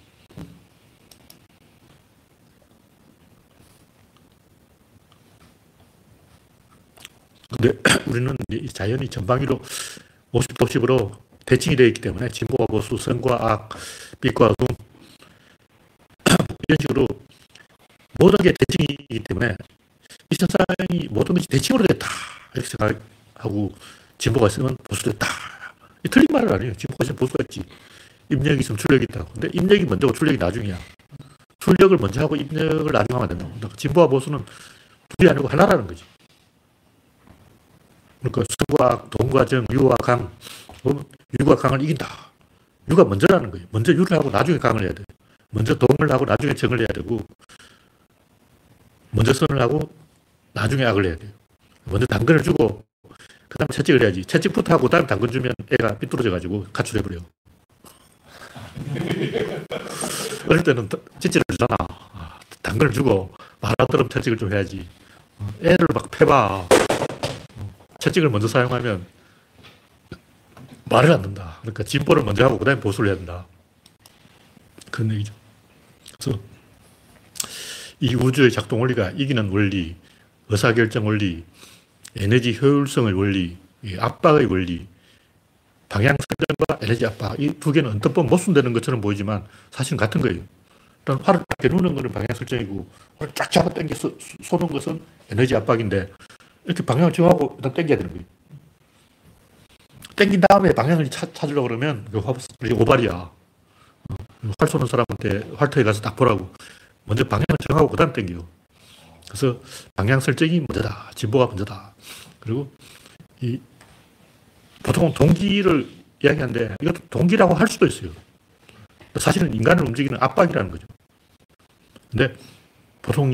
근데 우리는 이 자연이 전방위로 50, 50으로 대칭이 되어 있기 때문에 진보와 보수, 선과 악, 빛과 어둠 이런 식으로 모든 게 대칭이기 때문에 이 세상이 모든 것이 대칭으로 됐다. 이렇게 생각하고 진보가 있으면 보수도 있다. 이 틀린 말은 아니에요. 진보가 있으면 보수가 있지. 입력이 있으면 출력이 있다 근데 입력이 먼저고 출력이 나중이야. 출력을 먼저 하고 입력을 나중에 하면 된다고. 그러니까 진보와 보수는 둘이 아니고 하나라는 거지. 그러니까 수과 동과 정, 유와 강. 유가 강을 이긴다. 유가 먼저라는 거예요. 먼저 유를 하고 나중에 강을 해야 돼. 먼저 동을 하고 나중에 정을 해야 되고, 먼저 선을 하고 나중에 악을 해야 돼요. 먼저 당근을 주고, 그 다음에 채찍을 해야지. 채찍부터 하고, 그 다음에 당근 주면 애가 삐뚤어져가지고 가출해버려. 어릴 때는 찌찌를 주잖아. 아, 당근을 주고, 말아들으면 채찍을 좀 해야지. 어, 애를 막 패봐. 어, 채찍을 먼저 사용하면 말을 안 듣는다. 그러니까 진보를 먼저 하고 그다음에 보수를 해야 된다. 그런 얘기죠. 그래서 이 우주의 작동 원리가 이기는 원리, 의사결정 원리, 에너지 효율성의 원리, 압박의 원리, 방향 설정과 에너지 압박 이 두 개는 언뜻 보면 모순되는 것처럼 보이지만 사실은 같은 거예요. 일단 딱 겨누는 것은 방향 설정이고 활을 쫙 잡아 당겨서 쏘는 것은 에너지 압박인데 이렇게 방향을 정하고 일단 당겨야 되는 거예요. 땡긴 다음에 방향을 찾, 찾으려고 그러면 그 오발이야. 어, 활 쏘는 사람한테 활터에 가서 딱 보라고. 먼저 방향을 정하고 그 다음 땡겨. 그래서 방향 설정이 먼저다. 진보가 먼저다. 그리고 이 보통 동기를 이야기하는데 이것도 동기라고 할 수도 있어요. 사실은 인간을 움직이는 압박이라는 거죠. 근데 보통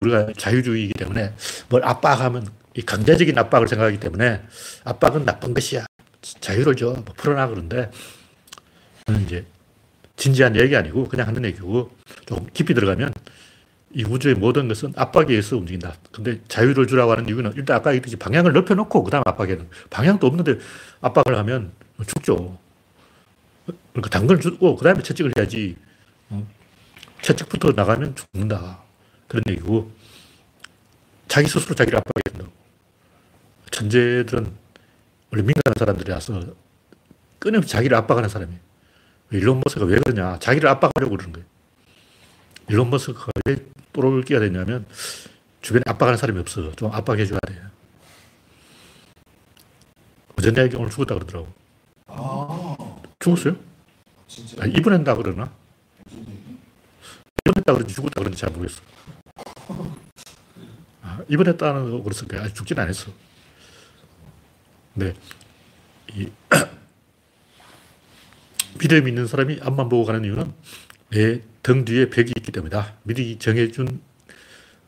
우리가 자유주의이기 때문에 뭘 압박하면 이 강제적인 압박을 생각하기 때문에 압박은 나쁜 것이야. 자유를 줘. 뭐 풀어놔 그런데 이제 진지한 얘기 아니고 그냥 하는 얘기고 좀 깊이 들어가면 이 우주의 모든 것은 압박에 의해서 움직인다. 근데 자유를 주라고 하는 이유는 일단 아까 얘기했듯이 방향을 넓혀놓고 그 다음 압박에는 방향도 없는데 압박을 하면 죽죠. 그러니까 당근을 주고 그 다음에 채찍을 해야지. 어? 채찍부터 나가면 죽는다. 그런 얘기고 자기 스스로 자기를 압박해야 된다고. 천재들은 원래 민감한 사람들이라서 끊임없이 자기를 압박하는 사람이에요. 일론 머스크가 왜 그러냐. 자기를 압박하려고 그러는 거예요. 일론 머스크가 왜 또롤기가 됐냐면 주변에 압박하는 사람이 없어. 좀 압박해 줘야 돼. 어제 내가 오늘 죽었다 그러더라고. 아, 죽었어요? 진짜. 아, 입원한다 그러나? 입원했다 그런지 죽었다 그런지 잘 모르겠어. 아, 입원했다는 거 그랬을 거야. 아직 죽진 않았어. 네. 이 믿음 있는 사람이 앞만 보고 가는 이유는 내 등 뒤에 벽이 있기 때문이다. 미리 정해준,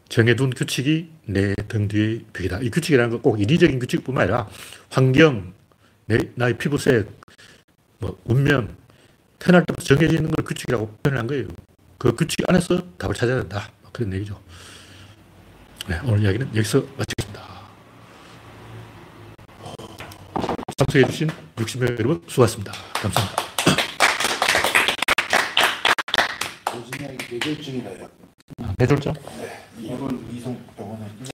정해둔 규칙이 내 등 뒤에 벽이다. 이 규칙이라는 건 꼭 인위적인 규칙뿐만 아니라 환경, 내, 나의 피부색, 뭐, 운명, 태어날 때부터 정해져 있는 걸 규칙이라고 표현한 거예요. 그 규칙 안에서 답을 찾아야 된다. 그런 얘기죠. 네, 오늘 이야기는 여기서 마치겠습니다. 참석해주신 60명 여러분 수고하셨습니다. 감사합니다. 신약이 뇌졸중이나요. 뇌졸중? 네. 일본 이송 병원에